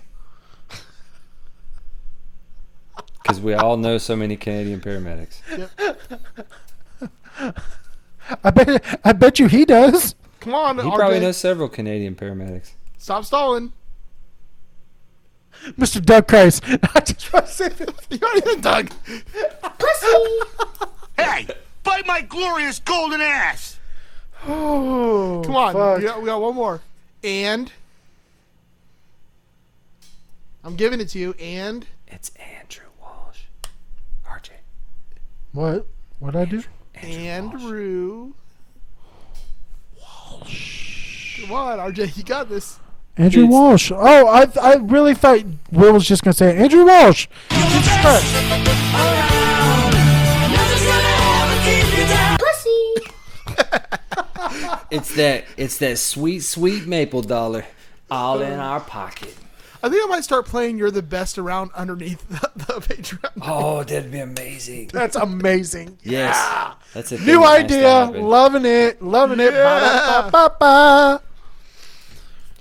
Because we all know so many Canadian paramedics. I bet. I bet you he does. come on, He RJ. probably knows several Canadian paramedics. Stop stalling. Mr. Doug Christ. I just want to say that. You already did, Doug. Pussy. Hey, bite my glorious golden ass. Oh, Come on. fuck. We got, we got one more. And I'm giving it to you. And It's Andrew Walsh. RJ. What? What I do? Andrew Walsh. Come on, RJ. You got this. Andrew It's- Walsh. Oh, I I really thought Will was just gonna say Andrew Walsh. Pussy. It's that it's that sweet, sweet maple dollar, all in our pocket. I think I might start playing "You're the Best Around" underneath the, the Patreon. Oh, that'd be amazing. That's amazing. Yes, that's a New that idea. happen. Loving it. Loving it. Ba-da-ba-ba-ba.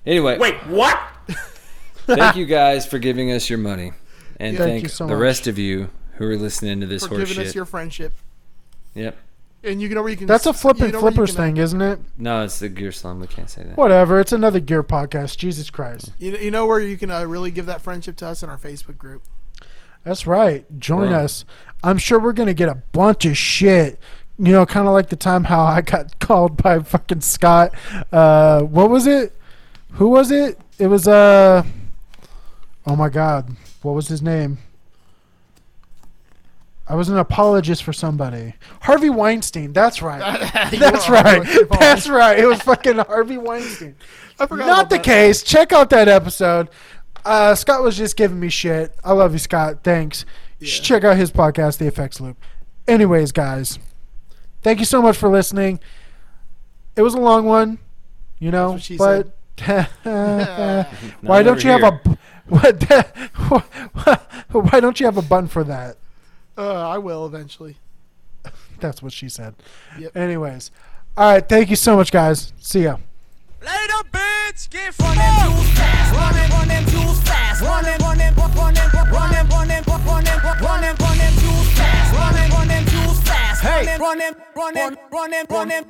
Anyway, Wait, what? thank you guys for giving us your money, and Thank thank, you so the much. rest of you who are listening to this for horse giving us your friendship. Yep. And you know where you can. That's a flipping you know flippers can, thing, isn't it? No, it's the gear slum. We can't say that. Whatever. It's another gear podcast. Jesus Christ. You, you know where you can uh, really give that friendship to us in our Facebook group. That's right. Join Wow. us. I'm sure we're gonna get a bunch of shit. You know, kind of like the time how I got called by fucking Scott. Uh, what was it? Who was it? It was uh. Oh my God, what was his name? I was an apologist for somebody. Harvey Weinstein. That's right. That's right. That's right. It was fucking Harvey Weinstein. I forgot Not the that. case. Check out that episode. Uh, Scott was just giving me shit. I love you, Scott. Thanks. You should check out his podcast, The Effects Loop. Anyways, guys, thank you so much for listening. It was a long one, you know, but why don't you have a what? why don't you have a button for that? Uh, I will eventually. That's what she said. Yep. Anyways, all right. Thank you so much, guys. See ya. Later, bitch. Get run them jewels fast. Run them, run them jewels fast. Run them, run them, run them, run them, run them, run them, run them, run them jewels fast. Run them, run them jewels fast. Hey, run them, run them, run them, run them.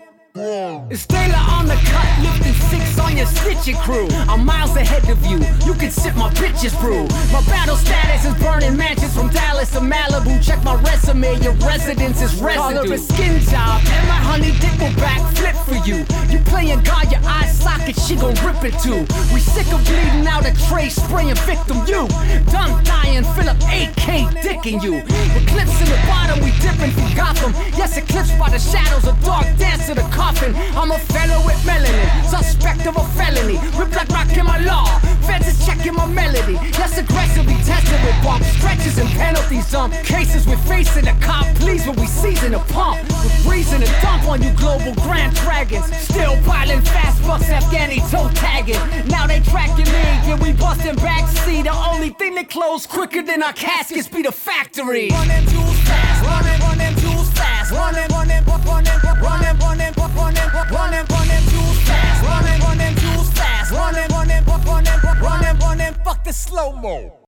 It's Taylor on the cut, lifting six on your stitching crew. I'm miles ahead of you. You can sip my bitches brew. My battle status is burning mansions from Dallas to Malibu. Check my resume, your residence is residue. Call a skin job, and my honey dick will backflip for you. You playing God, your eye socket, she gon' rip it too. We sick of bleeding out a tray, spraying victim you. Done dying, Philip AK dicking you. Eclipse in the bottom, we dipping from Gotham. Yes, eclipsed by the shadows, a dark dance to the coffin. I'm a fellow with melanin, suspect of a felony. Rip like rock in my law. Feds is checking my melody. Yes, aggressively tested with bump stretches and penalties. Some cases we're facing a cop, please, when we season a pump. With reason to dump on you global grand dragons. Still piling fast bucks, Afghani toe tagging. Now they tracking me, yeah, we busting backseat. The only thing that close quicker than our caskets be the factory. Run them jewels fast, run them, run them jewels fast, run them, run them, run them, run them, run them, run them, run them, run them, run them jewels Running, running too fast. Running, running, running, running, running, fuck the slow mo.